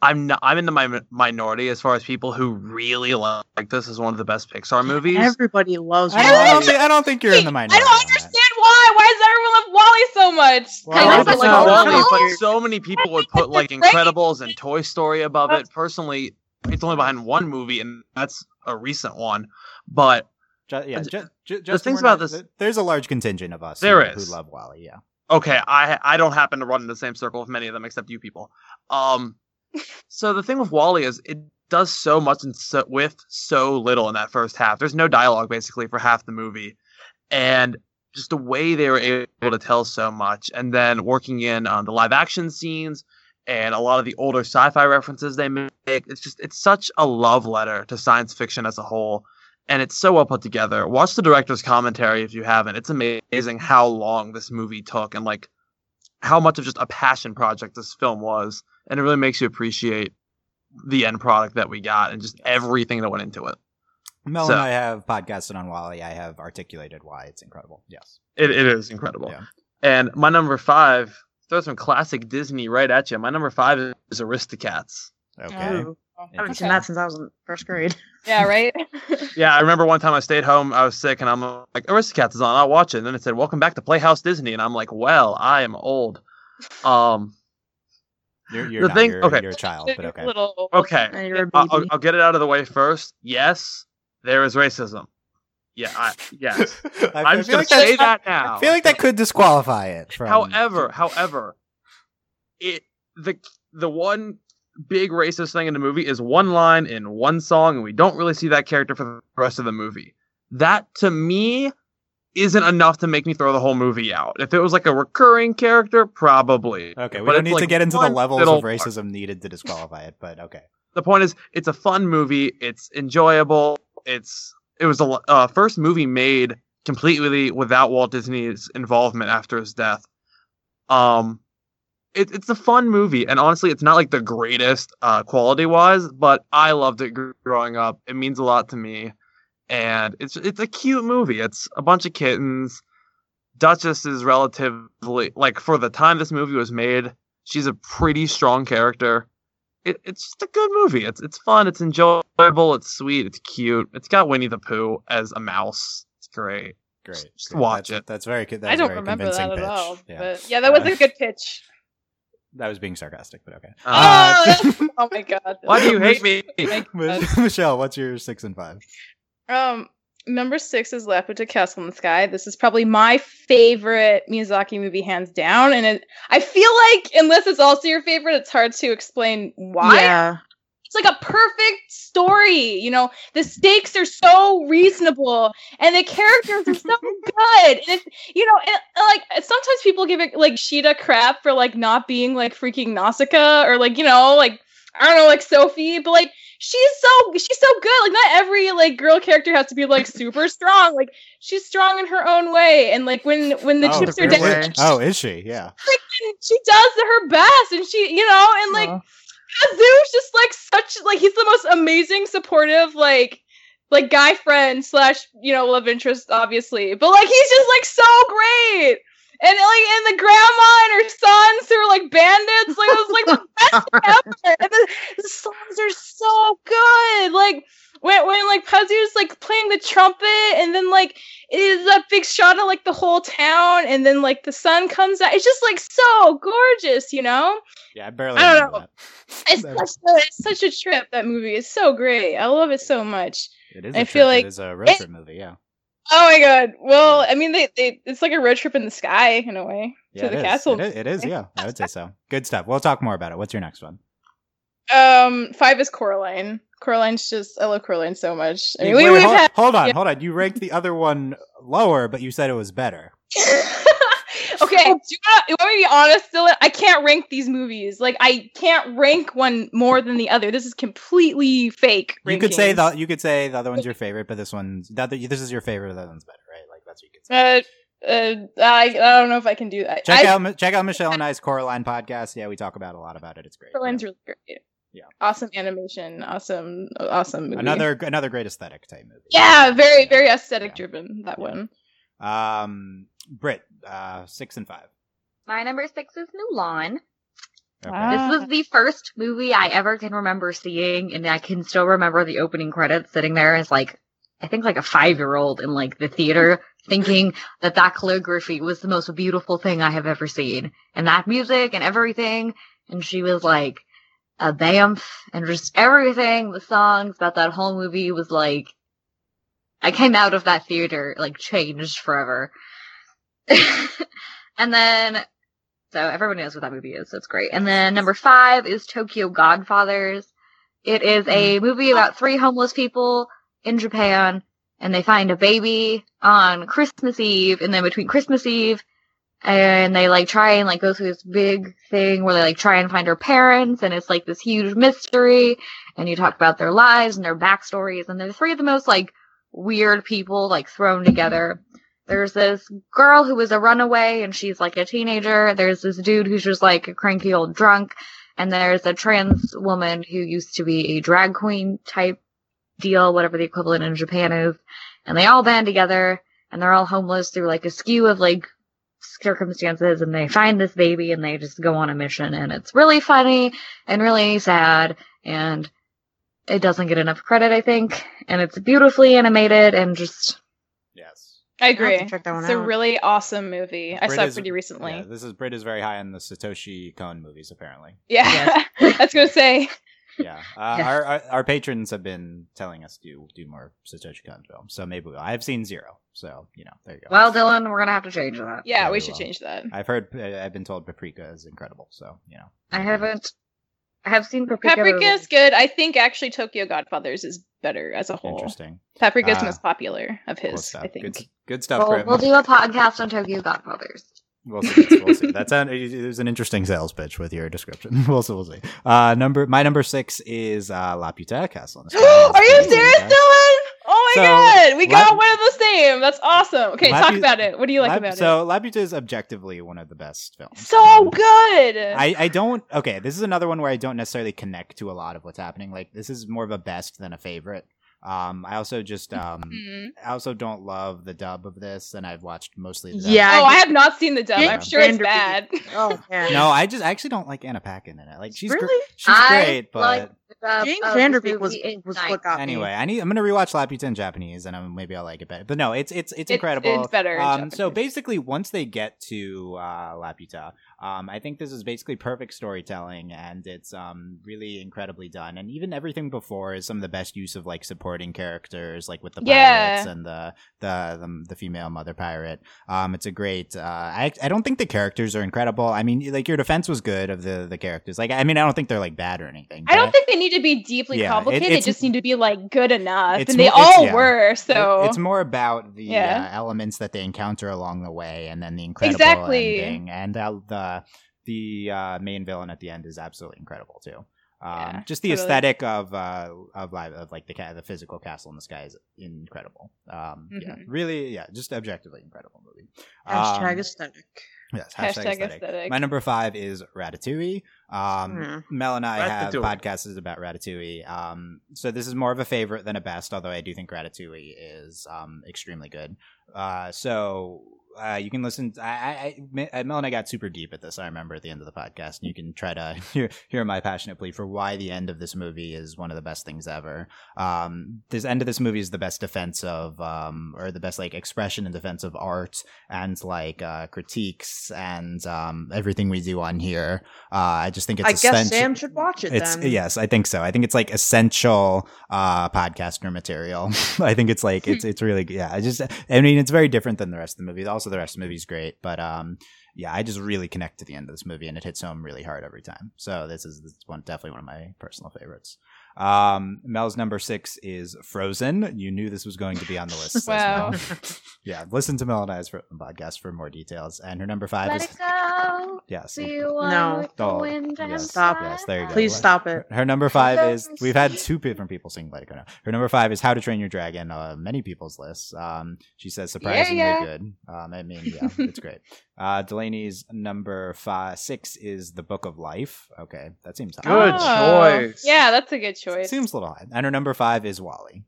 I'm not, I'm in the mi- minority as far as people who really love like this as one of the best Pixar movies. Everybody loves I don't, I don't think, I don't think you're in the minority. I don't understand why. Why does everyone love WALL-E so much? Well, I I know, love but, it like, so all WALL-E, but so many people would put like Incredibles and Toy Story above it. Personally, it's only behind one movie, and that's a recent one. But Ju- yeah, Uh, ju- ju- the things about not- this- There's a large contingent of us There who, is. who love WALL-E. Yeah. okay, I I don't happen to run in the same circle with many of them except you people. Um, so the thing with WALL-E is it does so much and so, with so little in that first half. There's no dialogue basically for half the movie, and just the way they were able to tell so much, and then working in um, the live action scenes and a lot of the older sci-fi references they make. It's just it's such a love letter to science fiction as a whole. And it's so well put together. Watch the director's commentary if you haven't. It's amazing how long this movie took and like how much of just a passion project this film was. And it really makes you appreciate the end product that we got and just everything that went into it. Mel So- and I have podcasted on WALL-E. I have articulated why it's incredible. Yes. It, it is incredible. Yeah. And my number five, throw some classic Disney right at you. My number five is Aristocats. Okay. Ooh, I haven't Interesting. seen that since I was in first grade. Yeah, right. Yeah, I remember one time I stayed home, I was sick, and I'm like, Aristocats is on, I'll watch it. And then it said, Welcome back to Playhouse Disney. And I'm like, Well, I am old. Um, You're, you're The not. thing- you're, okay. you're a child, but okay. Little. okay. And you're a I'll, baby. I'll- I'll get it out of the way first. Yes, there is racism. Yeah, I, yes. I, I'm I just gonna like say that now. I feel like that could disqualify it. From, However, however, it the the one big racist thing in the movie is one line in one song, and we don't really see that character for the rest of the movie. That to me isn't enough to make me throw the whole movie out. If it was like a recurring character, probably. okay, we But don't need to get into the levels of part. racism needed to disqualify it, but okay. The point is, it's a fun movie. It's enjoyable. It's it was a l- uh, first movie made completely without Walt Disney's involvement after his death. Um, it, it's a fun movie, and honestly, it's not like the greatest uh, quality wise, but I loved it gr- growing up. It means a lot to me, and it's it's a cute movie. It's a bunch of kittens. Duchess is relatively like for the time this movie was made, she's a pretty strong character. It, it's just a good movie. It's it's fun. It's enjoyable. It's sweet. It's cute. It's got Winnie the Pooh as a mouse. It's great. Great. Just great. watch That's- it. That's very good. That's I don't very remember convincing that at pitch. all. Yeah. But yeah, that was Uh, a good pitch. That was being sarcastic, but okay. Uh, oh, oh my god. why do you hate me? Michelle, what's your six and five? Um, number six is Laputa Castle in the Sky. This is probably my favorite Miyazaki movie, hands down. And it, I feel like, unless it's also your favorite, it's hard to explain why. Yeah. It's like a perfect story. You know, the stakes are so reasonable, and the characters are so good. And it's, you know, and, and, like sometimes people give it like Sheeta crap for like not being like freaking Nausicaa or like you know like I don't know like Sophie, but like she's so she's so good. Like not every like girl character has to be like super strong. Like she's strong in her own way. And like when when the oh, chips are down, way. oh, is she? Yeah. freaking- she does her best, and she you know and like. Aw. Pazu's just like such like he's the most amazing, supportive, like like guy friend slash you know love interest, obviously. But like he's just like so great. And like and the grandma and her sons who are like bandits, like it was like the best ever. And the, the songs are so good. Like when when like Pazu's like playing the trumpet and then like it is a big shot of like the whole town and then like the sun comes out. It's just like so gorgeous, you know? Yeah, I barely I don't know. that. It's such, a, it's such a trip. That movie is so great. I love it so much. It is. I a feel trip. like it is a road trip movie. Yeah. Oh my god. Well, I mean, they, they it's like a road trip in the sky in a way Yeah, to the is. castle. It is, it is. Yeah, I would say so. Good stuff. We'll talk more about it. What's your next one? Um, five is Coraline. Coraline's just I love Coraline so much. I mean, Wait, we, hold, had hold on, yeah. hold on. You ranked the other one lower, but you said it was better. okay, do you, want, you want me to be honest, Dylan? I can't rank these movies. Like, I can't rank one more than the other. This is completely fake. You could say rankings. the you could say the other one's your favorite, but this one's the other, this is your favorite. The other one's better, right? Like that's what you could say. Uh, uh, I I don't know if I can do that. check I, out check out Michelle and I's Coraline podcast. Yeah, we talk about a lot about it. It's great. Coraline's really great. Yeah. Awesome animation. Awesome, awesome movie. Another another great aesthetic type movie. Yeah, very very Yeah. aesthetic driven. That Yeah. one. Um, Brit, uh, six and five. My number six is Mulan. Okay. Wow. This Ah. was the first movie I ever can remember seeing, and I can still remember the opening credits sitting there as like, I think like a five year old in like the theater thinking that that calligraphy was the most beautiful thing I have ever seen. And that music and everything. And she was like a bamf and just everything, the songs about that whole movie was like, I came out of that theater like changed forever. and then so everybody knows what that movie is. So it's great. And then number five is Tokyo Godfathers. It is a mm. movie about three homeless people in Japan, and they find a baby on Christmas Eve, and then between Christmas Eve and they like try and like go through this big thing where they like try and find her parents, and it's like this huge mystery, and you talk about their lives and their backstories, and they're three of the most like weird people like thrown together. There's this girl who was a runaway and she's like a teenager. There's this dude who's just like a cranky old drunk. And there's a trans woman who used to be a drag queen type deal, whatever the equivalent in Japan is. And they all band together and they're all homeless through like a skew of like circumstances and they find this baby and they just go on a mission and it's really funny and really sad and it doesn't get enough credit, I think. And it's beautifully animated and just Yes. I have to agree. check that one It's a really awesome movie. I Brit saw it pretty recently. Yeah, this is Brit is very high on the Satoshi Kon movies, apparently. Yeah, I was gonna say yeah. Uh, Yes. Our, our our patrons have been telling us to do more Satoshi Kon films, so maybe we'll. I've seen zero, so you know, there you go. Well, Dylan, we're gonna have to change that. Yeah, Yeah, we we should will. change that. I've heard, I've been told Paprika is incredible, so you know. I haven't. I have seen Paprika. Paprika is good. I think actually Tokyo Godfathers is better as a whole. Interesting. Paprika's Uh, most popular of his, stuff. I think. Good, good stuff. We'll, we'll do a podcast on Tokyo Godfathers. We'll see. We'll see. That's an, it was an interesting sales pitch with your description. We'll see. We'll see. Uh, number my number six is uh, Laputa Castle. in the Sky. Are you serious, guys. Dylan? Oh my So, god, we got La- one of the same. That's awesome. Okay, La talk about it. What do you like La- about so Laputa is objectively one of the best films. So Um, good. I, I don't okay this is another one where i don't necessarily connect to a lot of what's happening like this is more of a best than a favorite um i also just um Mhm. i also don't love the dub of this and i've watched mostly the dub. Yeah, Oh, I have not seen the dub. Jane I'm sure it's bad. Oh man. no i just I actually don't like anna paquin in it like she's gr- really? she's I great but like Uh, James uh, Van Der Beek was was nice. what got me. anyway i need i'm gonna rewatch laputa in japanese and um, maybe i'll like it better but no it's it's it's It's- incredible it's better in um so basically once they get to uh laputa um i think this is basically perfect storytelling and it's um really incredibly done and even everything before is some of the best use of like supporting characters like with the Yeah. pirates and the the the, the female mother pirate um it's a great uh i i don't think the characters are incredible i mean like your defense was good of the the characters like i mean i don't think they're like bad or anything I don't think they need to be deeply Yeah, complicated. it's- they just need to be like good enough, and they more- all yeah. were. It- So it's more about the uh, elements that they encounter along the way, and then the incredible Exactly. ending, and uh, the the uh, main villain at the end is absolutely incredible too. Um, Yeah, just the totally. aesthetic of uh, of li- of like the ca- the physical castle in the sky is incredible. Um, Yeah, Mhm. really, yeah, just objectively incredible movie. Hashtag Um, aesthetic. Yes, hashtag aesthetic. aesthetic. My number five is Ratatouille. Um, Hmm. Mel and I have podcasts about Ratatouille. Um, so this is more of a favorite than a best, although I do think Ratatouille is um, extremely good. Uh, so uh, you can listen. I, I, I, Mel and I got super deep at this. I remember at the end of the podcast, and you can try to hear, hear my passionate plea for why the end of this movie is one of the best things ever. Um, this end of this movie is the best defense of, um, or the best like expression and defense of art and like uh, critiques and um, everything we do on here. Uh, I just think it's I guess essential. Sam should watch it It's then. yes, I think so. I think it's like essential uh podcaster material. I think it's like it's it's really yeah. I just I mean it's very different than the rest of the movie. Also, the rest of the movie's great, but um yeah, I just really connect to the end of this movie and it hits home really hard every time. So this is, this is one definitely one of my personal favorites. Um Mel's number six is Frozen. You knew this was going to be on the list. says Wow. Mel. yeah, listen to Mel and I's Frozen podcast for more details. And her number five Let is it go. yes. See one No. with the Oh, wind and yes, Stop. Yes, there you go. Please stop it. Her number five is we've had two different people sing Let It Go now. Her number five is How to Train Your Dragon. Uh, many people's lists. Um, she says surprisingly yeah. good. Um, I mean, yeah, it's great. Uh, Delaney's number five six is The Book of Life. Okay, that seems high. Good Oh, choice. Yeah, that's a good choice. Seems a little high. And her number five is WALL-E.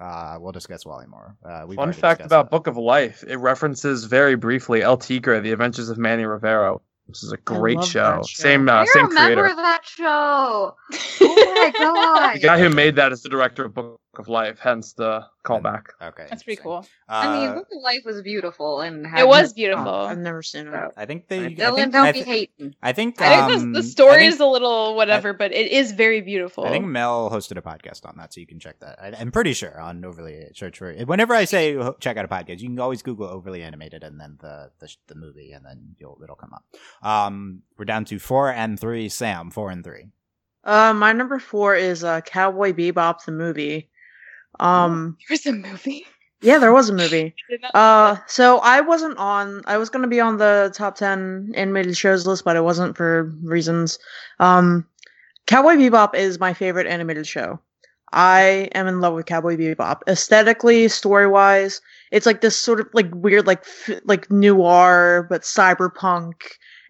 Uh, we'll discuss WALL-E more. Uh, we've Fun fact about that. Book of Life: it references very briefly El Tigre, The Adventures of Manny Rivera, which is a great love show. that show. Same, uh, I same remember creator. that show. Oh my god. The guy who made that is the director of Book of Life, hence the callback. Okay, That's pretty interesting. cool. I mean, Uh, Book of Life was beautiful and It was Oh, beautiful. I've never seen it. I think they. I Dylan, think, don't I, be thi- hating. I think. I think um, the, the story think- is a little whatever, but it is very beautiful. I think Mel hosted a podcast on that, so you can check that. I, I'm pretty sure on Overly Search for. Whenever I say check out a podcast, you can always Google Overly Animated and then the the, the movie, and then you'll it'll come up. Um, we're down to four and three. Sam, four and three. Uh, my number four is uh, Cowboy Bebop the movie. Um, there was a movie. yeah, there was a movie. Uh, so I wasn't on. I was gonna be on the top ten animated shows list, but I wasn't for reasons. Um, Cowboy Bebop is my favorite animated show. I am in love with Cowboy Bebop. Aesthetically, story wise, it's like this sort of like weird, like f- like noir, but cyberpunk,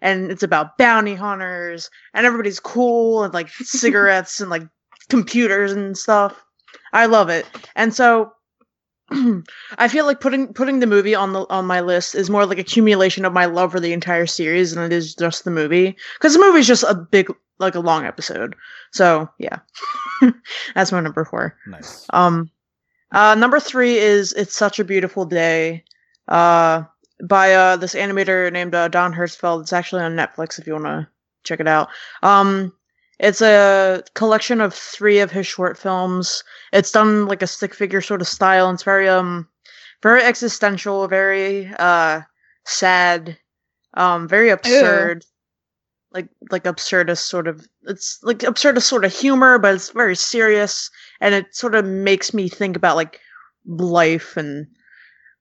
and it's about bounty hunters, and everybody's cool and like cigarettes and like computers and stuff. I love it, and so I feel like putting putting the movie on the on my list is more like accumulation of my love for the entire series than it is just the movie. Because the movie is just a big, like a long episode. So yeah, that's my number four. Nice. Um, uh, number three is "It's Such a Beautiful Day," uh, by uh this animator named uh, Don Hertzfeldt. It's actually on Netflix if you want to check it out. Um, It's a collection of three of his short films. It's done like a stick figure sort of style, and it's very um very existential, very uh sad, um very absurd. Like like absurdist sort of it's like absurdist sort of humor, but it's very serious and it sort of makes me think about like life and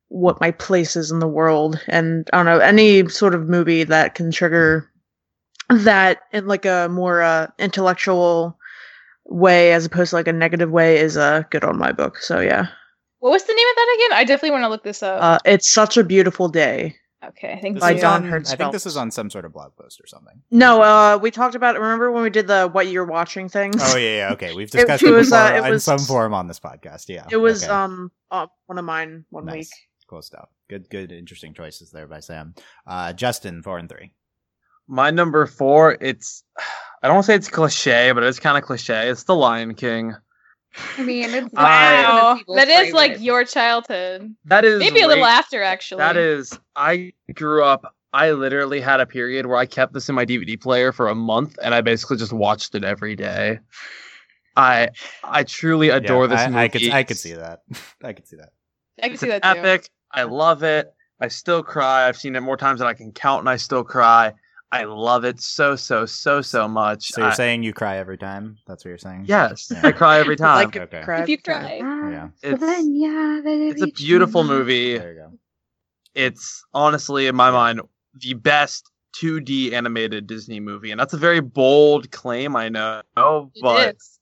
what my place is in the world and I don't know any sort of movie that can trigger that in like a more uh, intellectual way as opposed to like a negative way is uh, good on my book. So yeah, What was the name of that again? I definitely want to look this up. uh, it's such a beautiful day. okay, I think This by is so. Don on- I think this is on some sort of blog post or something. No, uh, we talked about. Remember when we did the what you're watching things? Oh yeah, yeah. Okay, we've discussed it it, was, before uh, it in was- some form on this podcast. Yeah, it was okay. um uh, one of mine one nice, week. cool stuff. Good, good, interesting choices there by Sam. Uh, Justin, four and three. My number four, it's I don't want to say it's cliche, but it's kind of cliche. It's The Lion King. I mean, it's Wow, of people's that is like your childhood. That is Maybe a little right- after, actually. That is, I grew up. I literally had a period where I kept this in my DVD player for a month, and I basically just watched it every day. I I truly adore Yeah, this I, movie. I could, I could see that. I could see that. I can It's see that too. epic. I love it. I still cry. I've seen it more times than I can count, and I still cry. I love it so so so so much. So you're I- saying you cry every time? That's what you're saying? yes, Yeah. I cry every time. Like okay. cry If you cry. Yeah. It's- yeah, it's a beautiful movie. There you go. it's honestly in my Yeah. mind the best 2D animated Disney movie, and that's a very bold claim, I know, It but is.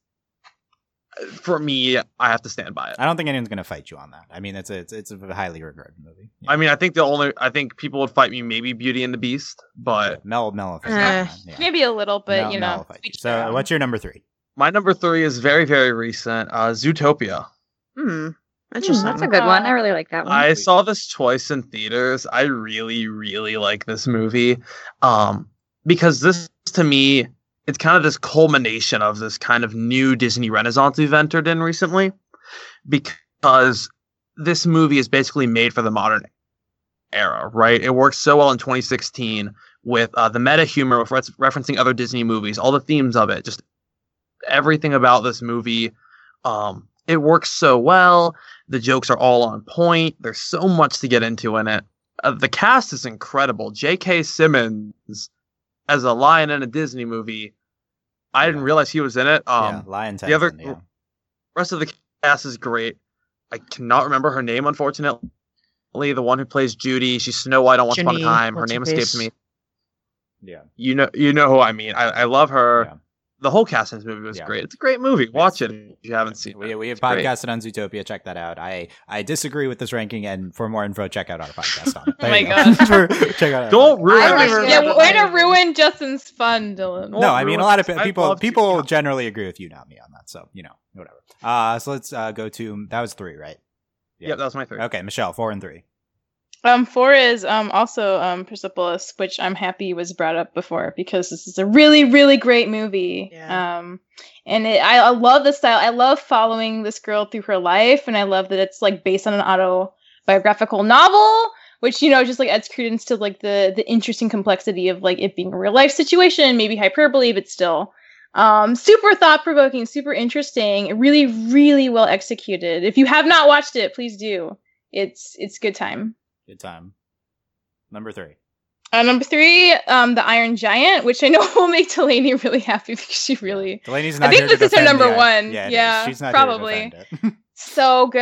For me, I have to stand by it. I don't think anyone's gonna fight you on that. I mean, it's a, it's, it's a highly regarded movie. Yeah. I mean, I think the only I think people would fight me maybe Beauty and the Beast, but Mel, Mel, will fight you on that, yeah. Maybe a little, but Mel- you know. fight you. So, own. what's your number three? my number three is very very recent. Uh, Zootopia. Hmm. Hmm, Interesting. that's a good one. I really like that one. I saw this twice in theaters. I really, really like this movie. Um, because this to me, it's kind of this culmination of this kind of new Disney Renaissance we've entered in recently. Because this movie is basically made for the modern era, right? It works so well in 2016 with uh, the meta humor, with re- referencing other Disney movies, all the themes of it, just everything about this movie. Um, it works so well. The jokes are all on point. There's so much to get into in it. Uh, the cast is incredible. J.K. Simmons as a lion in a Disney movie. I didn't realize he was in it. Um, yeah, Lion the other- yeah. rest of the cast is great. I cannot remember her name, unfortunately. The one who plays Judy, she's Snow White on Once Upon a Time. Her name escapes me. Yeah. You know, you know who I mean. I, I love her. Yeah. The whole cast in this movie was Yeah. great. It's a great movie. Watch it if you haven't seen We, it. we have It's great. podcasted on Zootopia. Check that out. I, I disagree with this ranking, and for more info, check out our podcast on it. Oh my you go. God. For- check out Don't podcast. ruin it. don't Yeah, remember way that. to ruin Justin's fun, Dylan. No, I mean a lot of pe- people. People Zootopia. generally agree with you, not me, on that. So you know, whatever. Uh, so let's uh, go to that was three, right? Yep, that was my three. Okay, Michelle, four and three. Um, four is um also um Persepolis, which I'm happy was brought up before because this is a really really great movie. Yeah. Um, and it, I, I love the style. I love following this girl through her life, and I love that it's like based on an autobiographical novel, which you know just like adds credence to like the the interesting complexity of like it being a real life situation, maybe hyperbole, but still. Um, super thought provoking, super interesting, really, really well executed. If you have not watched it, please do. It's it's good time. Good time. Number three. Uh, number three, um, the Iron Giant, which I know will make Delaney really happy because she really Delaney's I not think here to this is her number one. Yeah. Yeah, she's not probably. Here to defend it. so good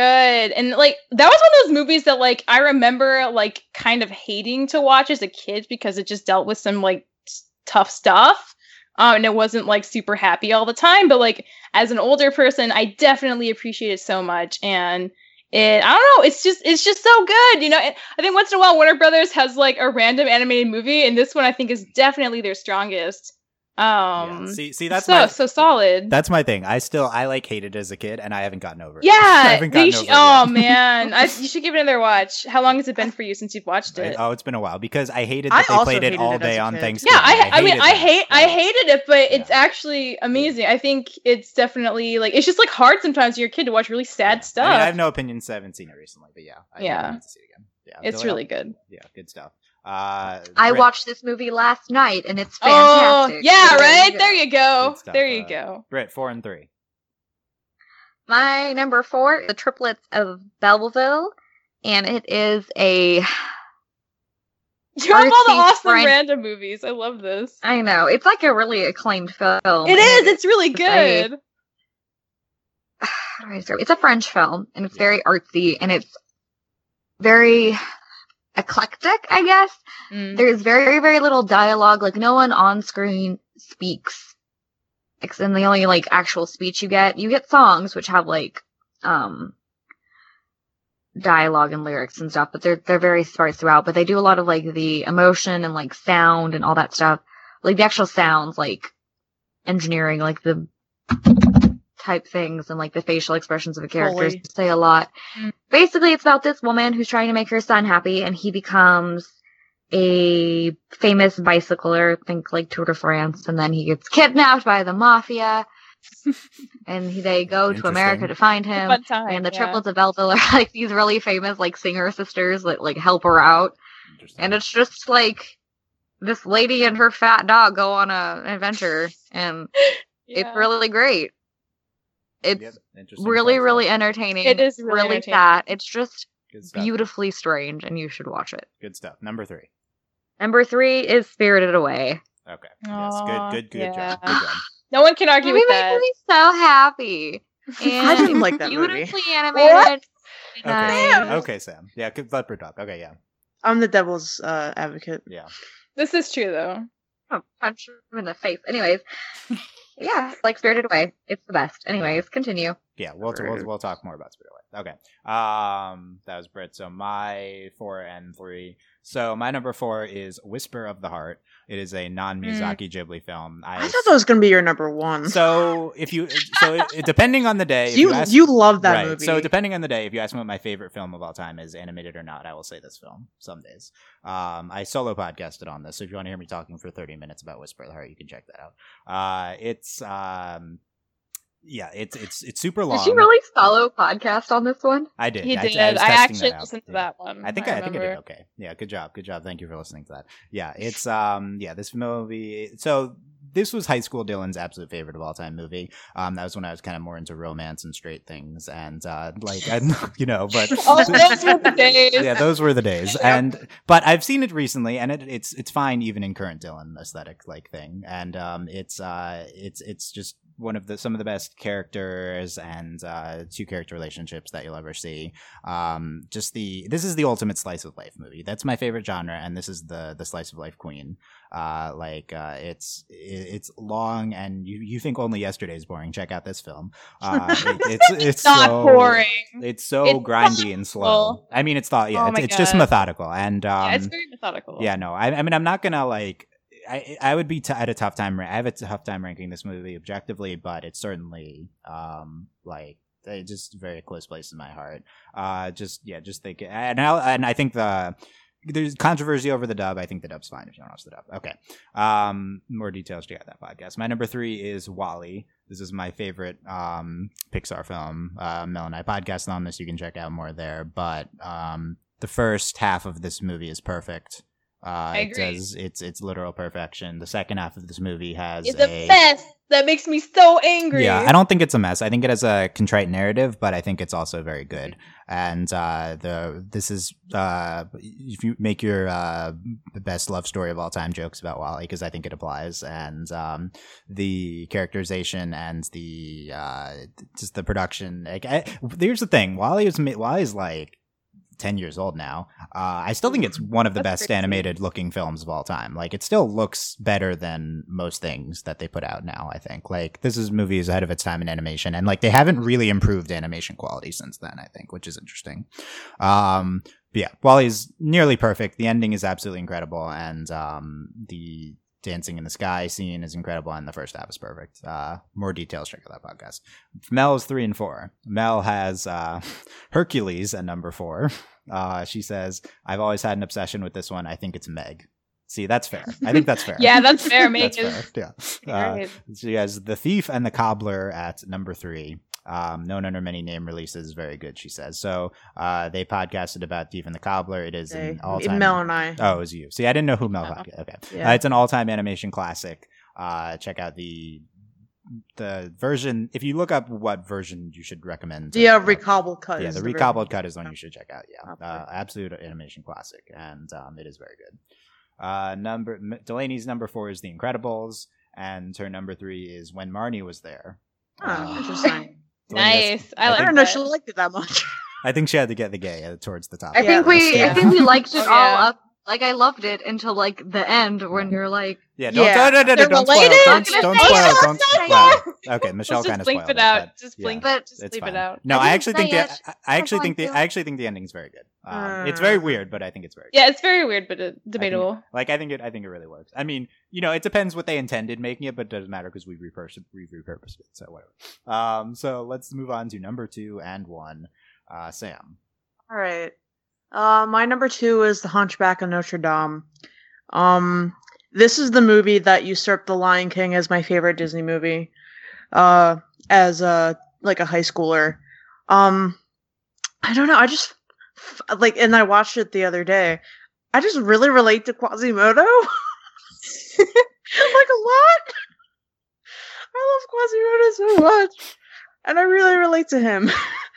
and like that was one of those movies that like i remember like kind of hating to watch as a kid because it just dealt with some like tough stuff um, and it wasn't like super happy all the time but like as an older person i definitely appreciate it so much and it i don't know it's just it's just so good you know i think once in a while warner brothers has like a random animated movie and this one i think is definitely their strongest um yeah. See, see, that's so my so solid that's my thing. I still I like hated as a kid, and I haven't gotten over it. I Yeah, haven't gotten sh- over oh yet. man, I, you should give it another watch. How long has it been for you since you've watched Right? it? Oh, it's been a while because I hated I they also played it all it day on kid. Thanksgiving. yeah, I, I, mean, I that. hate, I hated it, but it's Yeah. actually amazing. I think it's definitely like it's just like hard sometimes when you're a kid to watch really sad yeah. stuff. I, mean, I have no opinions. I haven't seen it recently, but yeah, I Yeah. need to see it again. Yeah, it's Delaney- really good. Yeah, good stuff. Uh, I Brit, watched this movie last night, and it's Oh, fantastic. yeah, So right. you There you go. Stuff, There you uh, go. Brit, four and three. My number four, The Triplets of Belleville, and it is a. You have all the awesome French- random movies. I love this. I know it's like a really acclaimed film. It is. It's really good. I? It's a French film, and it's very artsy, and it's very eclectic, I guess. Mm. There's very, very little dialogue. Like no one on screen speaks. And the only like actual speech you get, you get songs which have like um dialogue and lyrics and stuff, but they're they're very sparse throughout. But they do a lot of like the emotion and like sound and all that stuff. Like the actual sounds, like engineering, like the type things and like the facial expressions of the characters Fully. say a lot. Mm. Basically, it's about this woman who's trying to make her son happy, and he becomes a famous bicycler, think like Tour de France, and then he gets kidnapped by the mafia, and they go to America to find him. Fun time. And the yeah. triplets of Belleville are like these really famous like singer sisters that like help her out, and it's just like this lady and her fat dog go on a adventure, and Yeah. it's really great. It's Yep, interesting really, choice. really entertaining. It is really really entertaining. sad. It's just beautifully strange, and you should watch it. Good stuff. Number three. Number three is Spirited Away. Okay. Aw, yes. Good. Good. Good yeah. job. Good job. No one can argue Movie with makes that. me so happy. And I didn't like that movie. beautifully animated. Okay. Nice. Okay, Sam. Yeah. Good. Let Brit talk. Okay. Yeah. I'm the devil's uh, advocate. Yeah. This is true though. Oh, punch him in the face. Anyways, yeah, like Spirited Away. It's the best. Anyways, continue. Yeah, we'll, we'll we'll talk more about Spirited Away. Okay. Um, that was Brit. So my four and three. So my number four is Whisper of the Heart. It is a non-Miyazaki Ghibli film. I, I thought that was gonna be your number one. so if you so it, depending on the day, if you ask- you love that right. movie. So depending on the day, if you ask me what my favorite film of all time is, animated or not, I will say this film. Some days, um, I solo podcasted on this. So if you want to hear me talking for thirty minutes about Whisper of the Heart, you can check that out. Uh, it's um, yeah, it's it's it's super long. Did you really follow podcast on this one? I did. He I, did. I, was I, actually listened to Yeah. that one. I think I, I think I did okay. Yeah, good job, good job. Thank you for listening to that. Yeah, it's um, yeah, this movie. So this was high school Dylan's absolute favorite of all time movie. Um, that was when I was kind of more into romance and straight things, and uh, like I, you know, but Oh, those were the days. yeah, those were the days. And but I've seen it recently, and it, it's it's fine even in current Dylan aesthetic like thing, and um, it's uh, it's it's just one of the some of the best characters and uh, two character relationships that you'll ever see. Um, just the this is the ultimate slice of life movie. That's my favorite genre, and this is the the slice of life queen. Uh, like uh, it's it's long, and you you think only yesterday is boring. Check out this film. Uh, it- it's it's not so, boring. It's so It's grindy and slow. I mean, it's thought. Yeah, Oh it's, it's just methodical, and um, yeah, it's very methodical. yeah, no, I, I mean, I'm not gonna like. I I would be t- at a tough time. I have a tough time ranking this movie objectively, but it's certainly um like just very close place in my heart. Uh, just yeah, just think, and I and I think the there's controversy over the dub. I think the dub's fine if you to watch the dub. Okay. Um, more details to out that podcast. My number three is WALL-E. This is my favorite um Pixar film. Uh, Mel and I podcasted on this. You can check out more there. But um, the first half of this movie is perfect. Uh, I it agree. does it's it's literal perfection. The second half of this movie has It's a mess that makes me so angry. yeah, I don't think it's a mess. I think it has a contrite narrative, but I think it's also very good. And uh, the this is uh, if you make your uh, best love story of all time jokes about WALL-E because I think it applies. And um, the characterization and the uh, just the production. Like, I, here's the thing: WALL-E is ma- WALL-E is like. 10 years old now. Uh, I still think it's one of the That's best crazy. animated looking films of all time. Like, it still looks better than most things that they put out now, I think. Like, this is movies ahead of its time in animation, and like, they haven't really improved animation quality since then, I think, which is interesting. Um, but yeah, WALL-E's nearly perfect. The ending is absolutely incredible, and um, the dancing in the sky scene is incredible, and the first half is perfect. Uh, more details, check out that podcast. Mel is three and four. Mel has uh, Hercules at number four. Uh, she says, "I've always had an obsession with this one. I think it's Meg." See, that's fair. I think that's fair. Yeah, that's fair. Meg That's fair. Yeah. Uh, she has the thief and the cobbler at number three. Um, known under many name releases, very good, she says. So uh, they podcasted about Thief and the Cobbler. It is an all-time. Mel and I. Oh, it was you. See, I didn't know who Mel Oh. podcasted. Okay, Yeah. uh, it's an all-time animation classic. Uh, check out the the version. If you look up what version you should recommend, the uh, uh, recobbled cut. yeah, is the very- recobbled cut is one you should check out. Yeah, uh, absolute animation classic, and um, it is very good. Uh, number Delaney's number four is The Incredibles, and her number three is When Marnie Was There. Oh, Uh, interesting. Nice. I I like don't know. She liked it that much. I think she had to get the gay uh, towards the top. I think the list. we, Yeah. I think we liked it Oh, all yeah. up. Like I loved it until like the end when you're like, Yeah, don't, Yeah. don't, don't, don't, They're don't spoil. related? Don't, They're don't spoil. Don't Let's spoil. okay, Michelle Let's kind just of blink spoiled it out. but Just yeah, blink. But- just it's leave fine. it out. No, I I, actually think the. I- I actually think the I I actually think the ending's very good. Um, it's Uh. very weird, but I think it's very good. Yeah, it's very weird, but uh, debatable. Like I think it I think it really works. I mean, you know, it depends what they intended making it, but it doesn't matter because we repurposed we repurposed it. So whatever. Um, so let's move on to number two and one. Uh, Sam. All right. Uh, my number two is The Hunchback of Notre Dame. Um, this is the movie that usurped The Lion King as my favorite Disney movie. Uh, as a like a high schooler. Um, I don't know. I just like, and I watched it the other day. I just really relate to Quasimodo. like a lot. I love Quasimodo so much, and I really relate to him.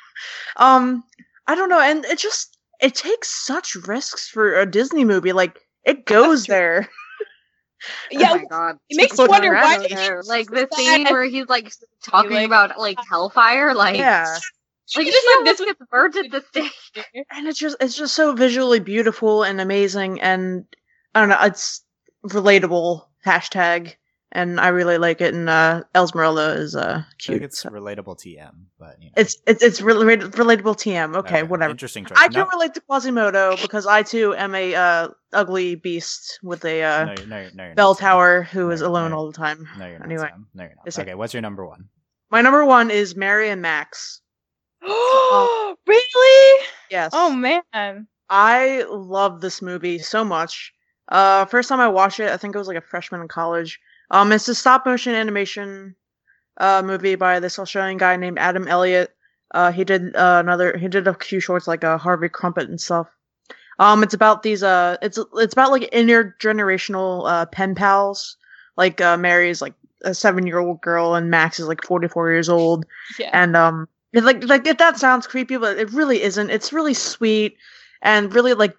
um, I don't know, and it just it takes such risks for a Disney movie. Like it goes there. Yeah, oh my god, it makes you wonder why over did there. he like the that? scene where he's like talking like- about like hellfire, like yeah, like just like this gets burned at the stake. and it's just it's just so visually beautiful and amazing, and I don't know, it's relatable. Hashtag. And I really like it, and uh, Esmeralda is uh, I think cute. it's so- relatable TM, but you know. It's it's it's really relatable TM. Okay, whatever. Interesting choice. I can no, relate to Quasimodo because I too am a uh, ugly beast with a uh, no, you're- no, you're- no, you're bell not, Sam. tower who is No, alone no. all the time. No, you're not. Anyway, Sam. No, you're not. Okay, what's your number one? my number one is Mary and Max. Oh, really? Yes. Oh man. I love this movie so much. Uh, first time I watched it, I think I was like a freshman in college. Um, it's a stop motion animation uh movie by this Australian guy named Adam Elliott. Uh, he did uh, another. He did a few shorts like uh, Harvey Krumpet and stuff. Um, it's about these. Uh, it's it's about like intergenerational uh pen pals. Like uh, Mary is like a seven year old girl, and Max is like forty four years old Yeah. and um like like if that sounds creepy but it really isn't it's really sweet and really like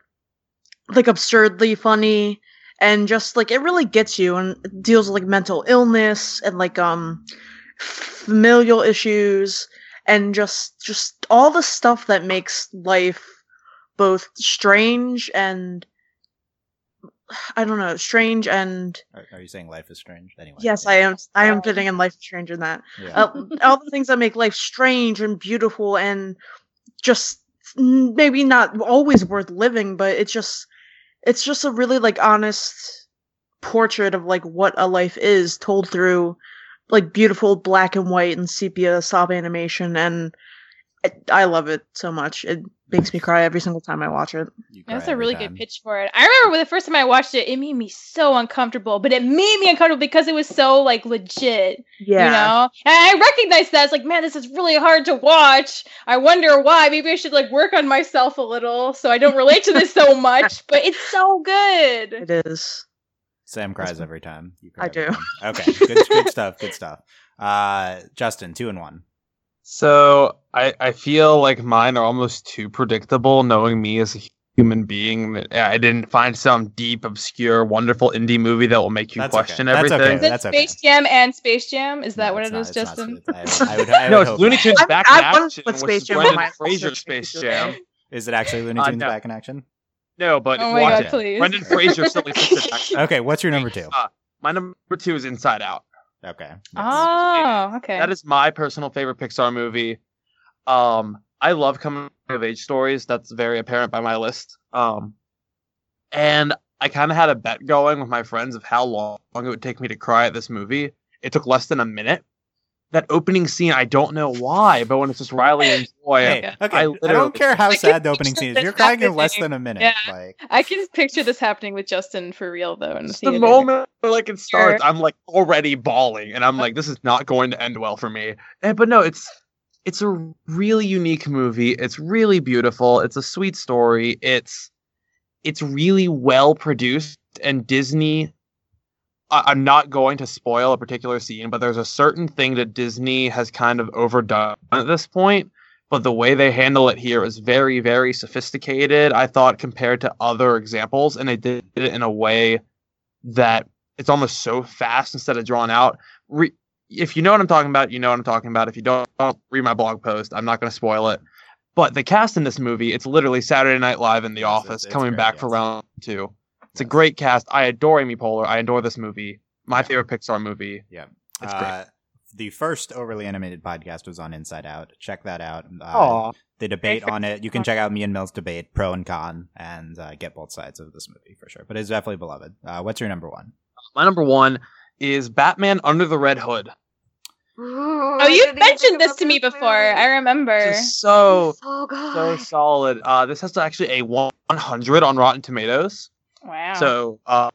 like absurdly funny and just like it really gets you and deals with like mental illness and like um familial issues and just just all the stuff that makes life both strange and I don't know, strange and Are, are you saying life is strange? Anyway. yes, yeah. I am. I am Yeah. fitting in life strange in that Yeah. uh, all the things that make life strange and beautiful and just maybe not always worth living but it's just it's just a really like honest portrait of like what a life is told through like beautiful black and white and sepia soft animation and I, I love it so much. It makes me cry every single time i watch it That's a really time. good pitch for it. I remember when the first time I watched it, it made me so uncomfortable, but it made me uncomfortable because it was so like legit, yeah you know. And I recognized that. It's like, man, this is really hard to watch. I wonder why. Maybe I should like work on myself a little so I don't relate to this so much. But it's so good. it is Sam cries every time. You cry I do. time. Okay, good, good stuff. Good stuff. Uh, Justin, two and one. So I I feel like mine are almost too predictable, knowing me as a human being. That I didn't find some deep, obscure, wonderful indie movie that will make you That's okay. question That's okay. everything. Is it That's okay. Space Jam and Space Jam? Is that No, what it's it not- is, it's not Justin? Space- I would, I would no, it's hope Looney not. Tunes I- back I in wanted to action. put which Space is Jam on Brendan my Fraser Space Space Jam. Jam. Is it actually Looney Uh, Tunes no. back in action? No, but Oh my watch god, it. please. Brendan Fraser still exists in action. Okay, what's your number two? Uh, My number two is Inside Out. Okay. yes. Oh, okay. That is my personal favorite Pixar movie. Um, I love coming of age stories. That's very apparent by my list. Um, and I kind of had a bet going with my friends of how long it would take me to cry at this movie. It took less than a minute. That opening scene, I don't know why, but when it's just Riley and Joy, Hey, okay. I I, don't care how I sad the opening scene is. You're crying in less than a minute. Yeah. Like, I can picture this happening with Justin for real though in the the moment like it starts, Sure. I'm like already bawling, and I'm like, this is not going to end well for me. Eh, but no, it's it's a really unique movie. It's really beautiful. It's a sweet story. It's it's really well produced and Disney I- I'm not going to spoil a particular scene, but there's a certain thing that Disney has kind of overdone at this point. But the way they handle it here is very, very sophisticated. I thought compared to other examples, and they did it in a way that it's almost so fast instead of drawn out. Re- if you know what I'm talking about, you know what I'm talking about. If you don't, don't read my blog post. I'm not going to spoil it. But the cast in this movie, it's literally Saturday Night Live in The Yes, Office coming great, back for round two. It's a great cast. I adore Amy Poehler. I adore this movie. My favorite Pixar movie. Yeah, it's great. Uh, the first overly animated podcast was on Inside Out. Check that out. Uh, the debate on it. You can check out me and Mel's debate, pro and con, and uh, get both sides of this movie for sure. But it's definitely beloved. Uh, what's your number one? My number one is Batman Under the Red Hood. Oh, you've mentioned this to me before. I remember. Just so so good. so solid. Uh, this has actually a 100 on Rotten Tomatoes. Wow. So, uh,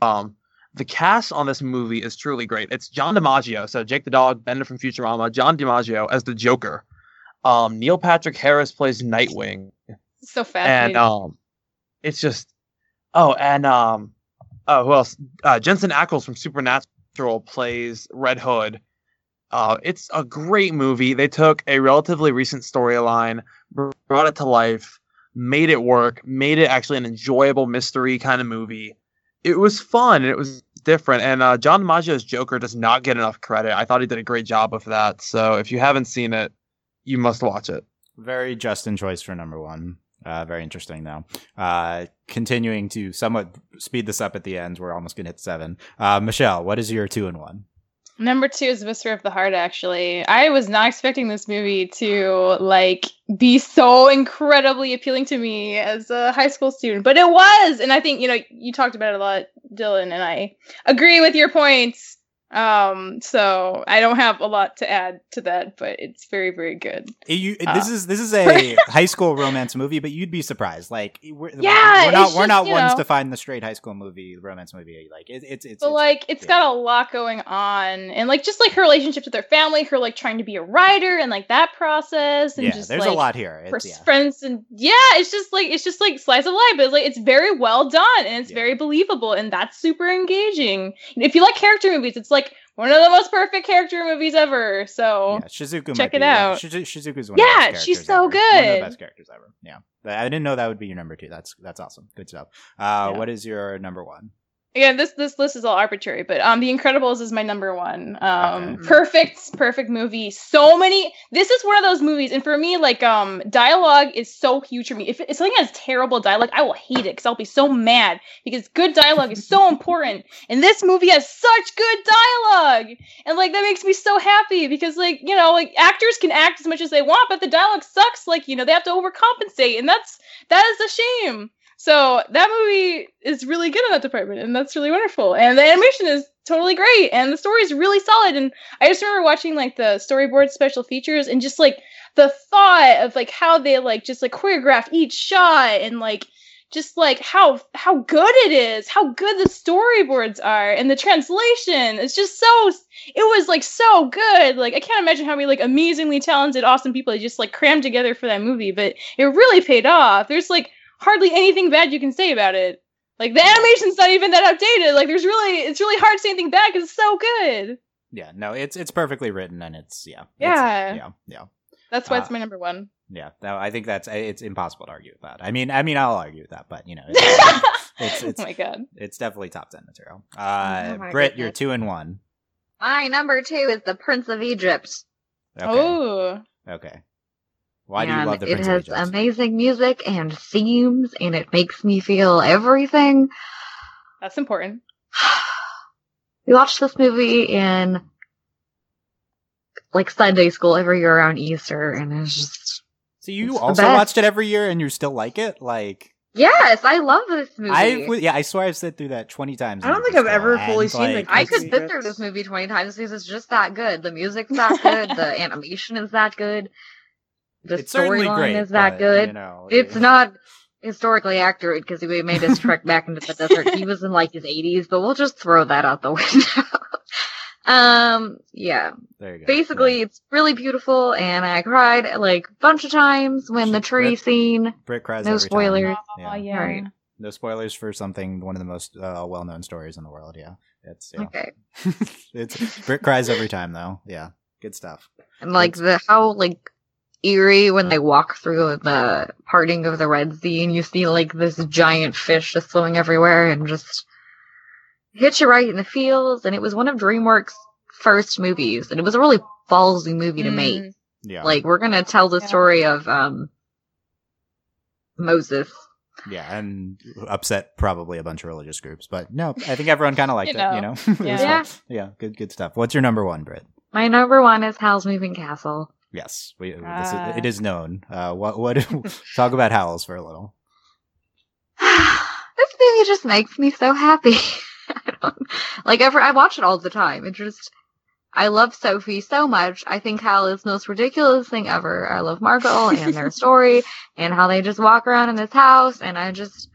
um, the cast on this movie is truly great. It's John DiMaggio, so Jake the Dog, Bender from Futurama, John DiMaggio as the Joker. Um, Neil Patrick Harris plays Nightwing, so fascinating. and um, it's just oh, and um, oh, who else? Uh, Jensen Ackles from Supernatural plays Red Hood. Uh, it's a great movie. They took a relatively recent storyline, brought it to life, made it work, made it actually an enjoyable mystery kind of movie. It was fun and it was different. And uh, John DiMaggio's Joker does not get enough credit. I thought he did a great job of that. So if you haven't seen it, you must watch it. Very Justin choice for number one. Uh, very interesting though. Uh, continuing to somewhat speed this up at the end, we're almost gonna hit seven. Uh, Michelle, what is your two and one? Number two is Whisper of the Heart, actually. I was not expecting this movie to like be so incredibly appealing to me as a high school student, but it was. And I think, you know, you talked about it a lot, Dylan, and I agree with your points. Um, so I don't have a lot to add to that, but it's very, very good. You, Uh, this is this is a high school romance movie, but you'd be surprised. Like, we're, Yeah, we're not we're just, not ones know- to find the straight high school movie romance movie. Like, it, it's it's But it's- like it's yeah. got a lot going on. And like just like her relationships with her family, her like trying to be a writer and like that process and yeah. just there's like a lot here. for It's, yeah. friends and yeah it's just like it's just like slice of life but it's like it's very well done and it's very believable and that's super engaging if you like character movies it's like one of the most perfect character movies ever so Yeah, Shizuku. check it be, yeah, out. Shizu- Shizuku's one. of the Yeah, best she's so ever. One of the best characters ever. Yeah, I didn't know that would be your number two. That's that's awesome. Good stuff. Uh, Yeah. what is your number one? Again this this list is all arbitrary but um the incredibles is my number one. Um Okay. perfect perfect movie. So many this is one of those movies and for me like um dialogue is so huge for me. If, if something has terrible dialogue i will hate it because i'll be so mad because good dialogue is so important and this movie has such good dialogue and like that makes me so happy because like you know like actors can act as much as they want but the dialogue sucks. Like you know they have to overcompensate and that's that is a shame so that movie is really good in that department, and that's really wonderful. And the animation is totally great, and the story is really solid. And I just remember watching like the storyboard special features, and just like the thought of like how they like just like choreograph each shot, and like just like how how good it is, how good the storyboards are, and the translation It's just so. It was like so good. Like I can't imagine how many like amazingly talented, awesome people they just like crammed together for that movie, but it really paid off. There's like hardly anything bad you can say about it. Like the animation's not even that outdated. Like there's really it's really hard to say anything bad because it's so good. Yeah, no, it's it's perfectly written and it's yeah, it's- Yeah. yeah, yeah, That's why Uh, it's my number one. yeah. No, I think that's it's impossible to argue with that. I mean, I mean, I'll argue with that, but you know, it's it's it's, oh my god. it's definitely top ten material. Uh, Oh Britt, you're two and one. My number two is The Prince of Egypt. Okay, Oh. okay. Why do you And love the it Prince has of Egypt? amazing music and themes, and it makes me feel everything. That's important. we watched this movie in like Sunday school every year around Easter, and it's just So you It's also best. watched it every year and you still like it? Like yes, I love this movie. I yeah, I swear I've sit through that twenty times. I don't think I've ever fully and, seen the like, I could sit through this movie twenty times because it's just that good. The music's that good. the animation is that good. The storyline is that but, good. You know, It's it- not historically accurate because we made us trek back into the desert. He was in like his 80s, but we'll just throw that out the window. Um, yeah. There you go. Basically, it's really beautiful, and I cried like a bunch of times when the tree Rip. scene. Yeah. Britt cries No every time. spoilers. Yeah. yeah. Right. No spoilers for something one of the most uh, well-known stories in the world. Yeah, it's yeah. Okay. it's Britt cries every time though. Yeah, good stuff. And like the how like eerie when they walk through the parting of the Red Sea and you see like this giant fish just swimming everywhere and just hits you right in the feels. And it was one of DreamWorks' first movies, and it was a really ballsy movie to make. Mm. Yeah, Like we're gonna tell the Yeah. story of um Moses. yeah, and upset probably a bunch of religious groups, but no, I think everyone kind of liked You it. You know, It was Yeah. yeah, good, good stuff. What's your number one, Britt? My number one is Howl's Moving Castle. Yes, we, this Ah. is, it is known. Uh, what what? talk about Howls for a little. this movie just makes me so happy. I don't, like ever, I watch it all the time. It just, I love Sophie so much. I think Howl is the most ridiculous thing ever. I love Margot and their story and how they just walk around in this house. And I just,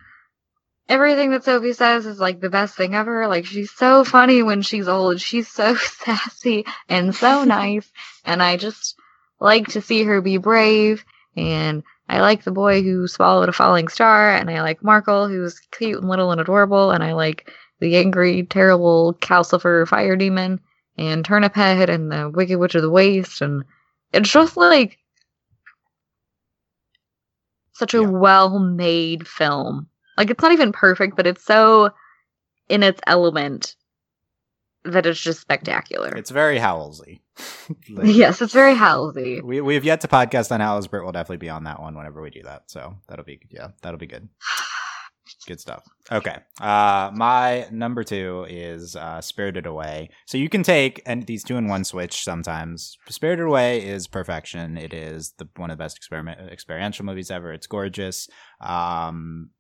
everything that Sophie says is like the best thing ever. Like she's so funny when she's old. She's so sassy and so nice. And I just like to see her be brave and I like the boy who swallowed a falling star, and I like Markl, who's cute and little and adorable, and I like the angry, terrible Calcifer fire demon, and Turnip Head, and the Wicked Witch of the Waste, and it's just like such a Yeah. well-made film. Like it's not even perfect, but it's so in its element that it's just spectacular. It's very Howlsy. Like, yes, it's very Halsey. We we have yet to podcast on Howls. Britt will definitely be on that one whenever we do that. So that'll be yeah, that'll be good. Good stuff. Okay. Uh my number two is uh Spirited Away. So you can take and these two in one switch sometimes. Spirited Away is perfection. It is the one of the best experiment experiential movies ever. It's gorgeous. Um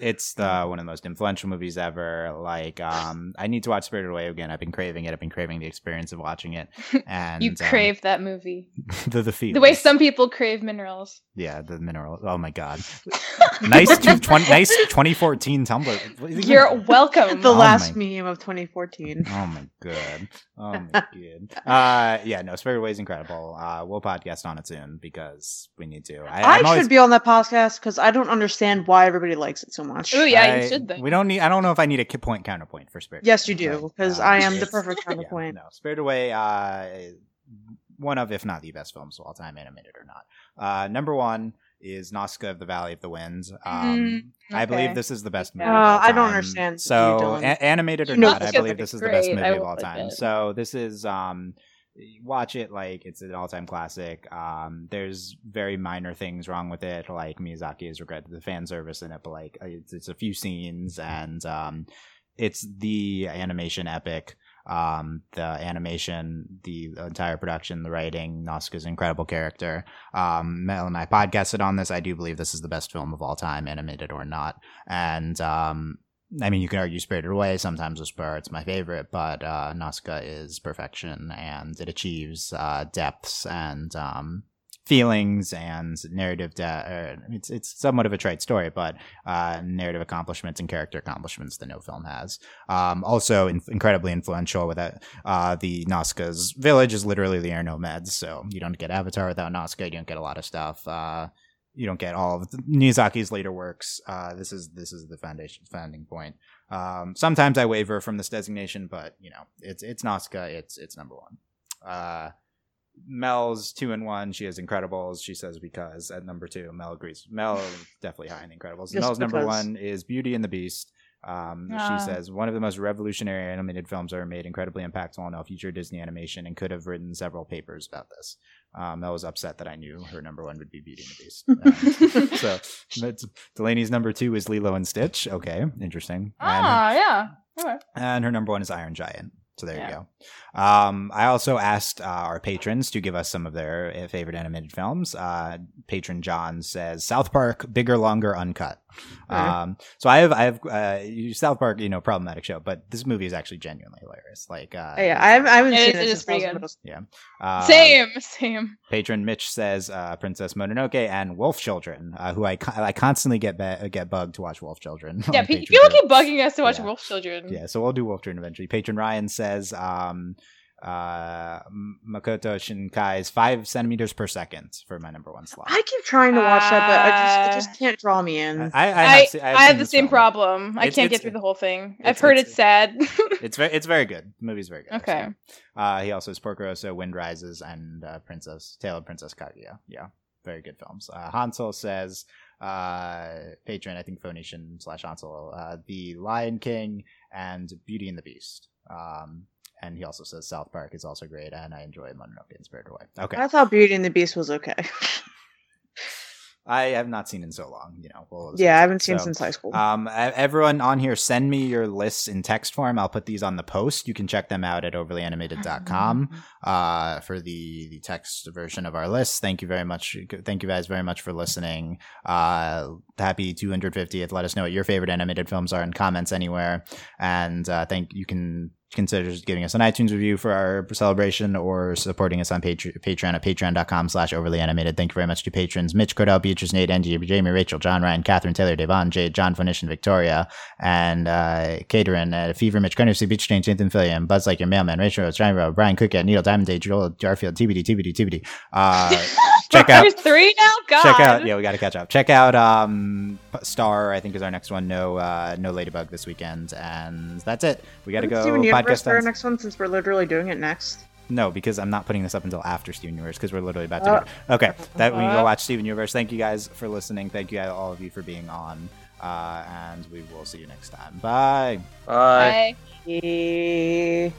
it's the one of the most influential movies ever. Like, um, I need to watch Spirited Away again. I've been craving it. I've been craving the experience of watching it. And You um, crave that movie. the the feelings. The way some people crave minerals. Yeah, the mineral. Oh my god. nice, two, 20, nice 2014 Tumblr. You're welcome. the Oh last my- meme of 2014. Oh my god. Oh my god. Uh, yeah, no, Spirit Away is incredible. Uh, we'll podcast on it soon because we need to. I, I I'm always- should be on that podcast because I don't understand why everybody likes it so much. Oh yeah, I- you should then. We don't need. I don't know if I need a ki- point counterpoint for Spirit. Yes, you do because uh, I am the it's- perfect yeah, counterpoint. no, Spirit Away. Uh, one of, if not the best films of all time, animated or not. Uh, number one is Nausicaä of the Valley of the Winds. Um, I believe this is the best movie. Uh, of all I don't time. understand you, So, Dylan. a- animated or You know not, I believe this is the best movie of all time. it. So this is um, watch it like it's an all-time classic. Um, there's very minor things wrong with it, like Miyazaki has regretted the fan service in it, but like it's, it's a few scenes and um, it's the animation epic. Um, the animation, the entire production, the writing, Nausicaä's incredible character. Um, Mel and I podcasted on this. I do believe this is the best film of all time, animated or not. And um, I mean, you can argue Spirited Away. Sometimes with Spur, it's my favorite, but uh, Nausicaä is perfection, and it achieves uh, depths and um, feelings and narrative. De- er, it's it's somewhat of a trite story, but uh, narrative accomplishments and character accomplishments that no film has. Um, also, in- incredibly influential with that. Uh, the Nausicaä's village is literally the air nomads, so you don't get Avatar without Nausicaä. You don't get a lot of stuff. Uh, you don't get all of the, Miyazaki's later works. Uh, this is this is the foundation founding point. Um, sometimes I waver from this designation, but you know it's it's Nausicaä. It's it's number one. Uh, Mel's two and one. She has Incredibles. She says because at number two, Mel agrees. Mel is definitely high in Incredibles. Just Mel's number one is Beauty and the Beast. Um, Ah. She says one of the most revolutionary animated films ever made, incredibly impactful on all future Disney animation, and could have written several papers about this. Um, Mel was upset that I knew her number one would be Beauty and the Beast. Um, so that's, Delaney's number two is Lilo and Stitch. Okay, interesting. And ah, yeah. Okay. and her number one is Iron Giant. So there Yeah. you go. Um, I also asked uh, our patrons to give us some of their favorite animated films. Uh, patron John says South Park, bigger, longer, uncut. Um, so I have, I have uh, South Park, you know, problematic show, but this movie is actually genuinely hilarious. Like, uh, yeah, I haven't, I haven't It seen is- it, it is since pretty middle good. uh, same, same. Patron Mitch says uh, Princess Mononoke and Wolf Children, uh, who I, I constantly get ba- get bugged to watch Wolf Children. Yeah, pe- people keep bugging us to watch Yeah. Wolf Children. Yeah, so we'll do Wolf Children eventually. Patron Ryan says um, uh, Makoto Shinkai's five centimeters per second for my number one slot. I keep trying to watch that, but I just it Uh, just can't draw me in. I, I, I, have, se- I, I've the same film. problem. I It's- can't it's- get through the whole thing. I've heard it's- it's, sad. It's very, it's very good. The movie's very good. Okay. actually. Uh, he also has Porco Rosso, Wind Rises, and uh, Princess Tale of Princess Kaguya. Yeah, very good films. Uh, Hansel says, uh, patron, I think Phonician slash Hansel, uh, The Lion King and Beauty and the Beast. Um, and he also says South Park is also great, and I enjoy Mononoke and Spirited Away. Okay, I thought Beauty and the Beast was okay. I have not seen in so long. You know, we'll yeah, I haven't seen so, since high school. Um, everyone on here, send me your lists in text form. I'll put these on the post. You can check them out at overlyanimated.com uh, for the, the text version of our list. Thank you very much. Thank you guys very much for listening. Uh, happy 250th. Let us know what your favorite animated films are in comments anywhere. And uh, thank you can consider giving us an iTunes review for our celebration or supporting us on Patre- Patreon at patreon.com slash overly animated. Thank you very much to patrons Mitch Cordell, Beatrice, Nate, Angie, Jamie, Rachel, John, Ryan, Catherine, Taylor, Devon, Jade, John and Victoria, and uh, Caterin, uh, Fever, Mitch, Gunnersy, Beach Change, Nathan Fillion, Buzz Like Your Mailman, Rachel, Rose, Brian Cook, Needle, Diamond Day, Joel, Jarfield, TBD, TBD, TBD. Uh, check out There's three now. God. check out yeah we got to catch up check out um star i think is our next one no uh no ladybug this weekend and that's it we got to go Steven Universe podcast for our next one since we're literally doing it next. no because i'm not putting this up until after steven universe because we're literally about to do it okay that we can go Uh. watch steven universe thank you guys for listening thank you all of you for being on uh and we will see you next time bye Bye. Bye.